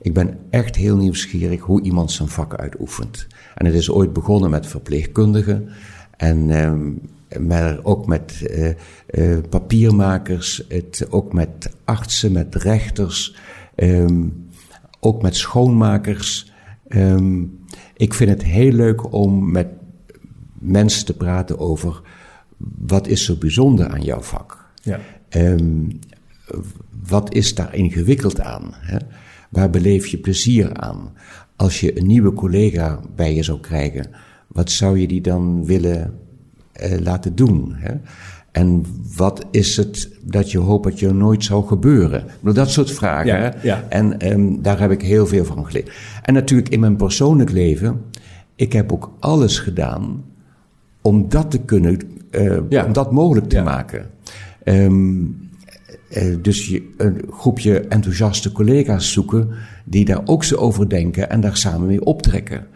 S2: Ik ben echt heel nieuwsgierig hoe iemand zijn vak uitoefent. En het is ooit begonnen met verpleegkundigen. En ehm, maar ook met uh, uh, papiermakers, het, ook met artsen, met rechters, um, ook met schoonmakers. Um, ik vind het heel leuk om met mensen te praten over wat is zo bijzonder aan jouw vak. Ja. Um, wat is daar ingewikkeld aan? Hè? Waar beleef je plezier aan? Als je een nieuwe collega bij je zou krijgen, wat zou je die dan willen uh, laten doen? Hè? En wat is het dat je hoopt dat je nooit zou gebeuren? Dat soort vragen. Ja, ja. En um, daar heb ik heel veel van geleerd. En natuurlijk in mijn persoonlijk leven, ik heb ook alles gedaan om dat te kunnen, uh, ja. om dat mogelijk te maken. Um, uh, dus je, een groepje enthousiaste collega's zoeken die daar ook zo over denken en daar samen mee optrekken.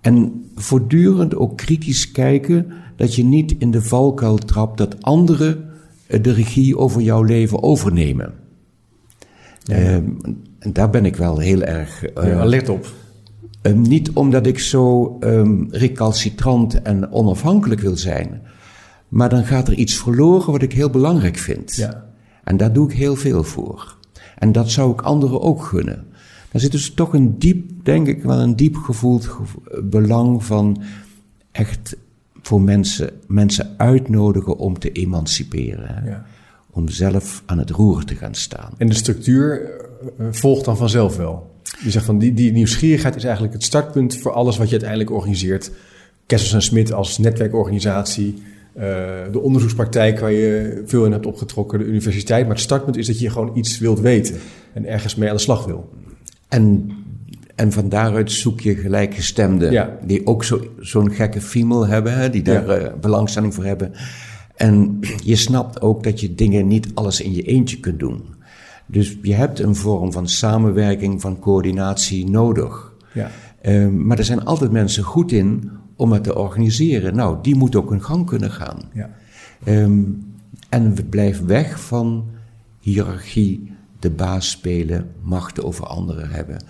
S2: En voortdurend ook kritisch kijken dat je niet in de valkuil trapt dat anderen eh, de regie over jouw leven overnemen. Ja. Uh, daar ben ik wel heel erg.
S1: Uh, ja, let op.
S2: Uh, niet omdat ik zo um, recalcitrant en onafhankelijk wil zijn, maar dan gaat er iets verloren wat ik heel belangrijk vind. Ja. En daar doe ik heel veel voor. En dat zou ik anderen ook gunnen. Er zit dus toch een diep, denk ik wel, een diep gevoeld belang van echt voor mensen, mensen uitnodigen om te emanciperen. Ja. Om zelf aan het roer te gaan staan.
S1: En de structuur eh, volgt dan vanzelf wel. Je zegt van die, die nieuwsgierigheid is eigenlijk het startpunt voor alles wat je uiteindelijk organiseert. Kessels en Smit als netwerkorganisatie, de onderzoekspraktijk waar je veel in hebt opgetrokken, de universiteit. Maar het startpunt is dat je gewoon iets wilt weten en ergens mee aan de slag wil.
S2: En, en van daaruit zoek je gelijkgestemden ja. die ook zo'n gekke female hebben, hè, die daar ja. uh, belangstelling voor hebben. En je snapt ook dat je dingen niet alles in je eentje kunt doen. Dus je hebt een vorm van samenwerking, van coördinatie nodig. Ja. Uh, maar er zijn altijd mensen goed in om het te organiseren. Nou, die moet ook een gang kunnen gaan. Ja. Um, en we blijven weg van hiërarchie, de baas spelen, macht over anderen hebben.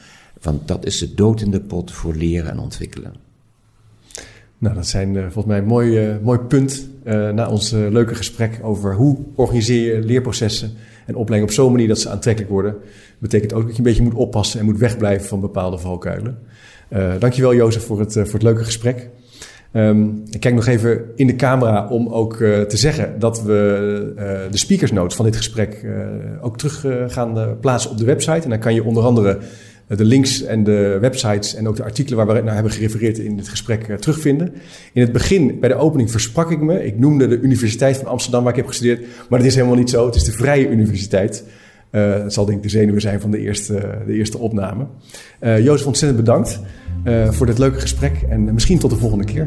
S2: Want dat is de dood in de pot voor leren en ontwikkelen.
S1: Nou, dat zijn uh, volgens mij een mooi, uh, mooi punt uh, na ons leuke gesprek over hoe organiseer je leerprocessen en opleiding op zo'n manier dat ze aantrekkelijk worden. Betekent ook dat je een beetje moet oppassen en moet wegblijven van bepaalde valkuilen. Uh, dankjewel Jozef voor het, uh, voor het leuke gesprek. Um, ik kijk nog even in de camera om ook uh, te zeggen dat we de speakersnotes van dit gesprek ook terug gaan plaatsen op de website. En dan kan je onder andere de links en de websites en ook de artikelen waar we naar hebben gerefereerd in dit gesprek terugvinden. In het begin, bij de opening, versprak ik me. Ik noemde de Universiteit van Amsterdam waar ik heb gestudeerd, maar dat is helemaal niet zo. Het is de Vrije Universiteit. Het zal denk ik de zenuwen zijn van de eerste, de eerste opname. Uh, Jozef, ontzettend bedankt uh, voor dit leuke gesprek en misschien tot de volgende keer.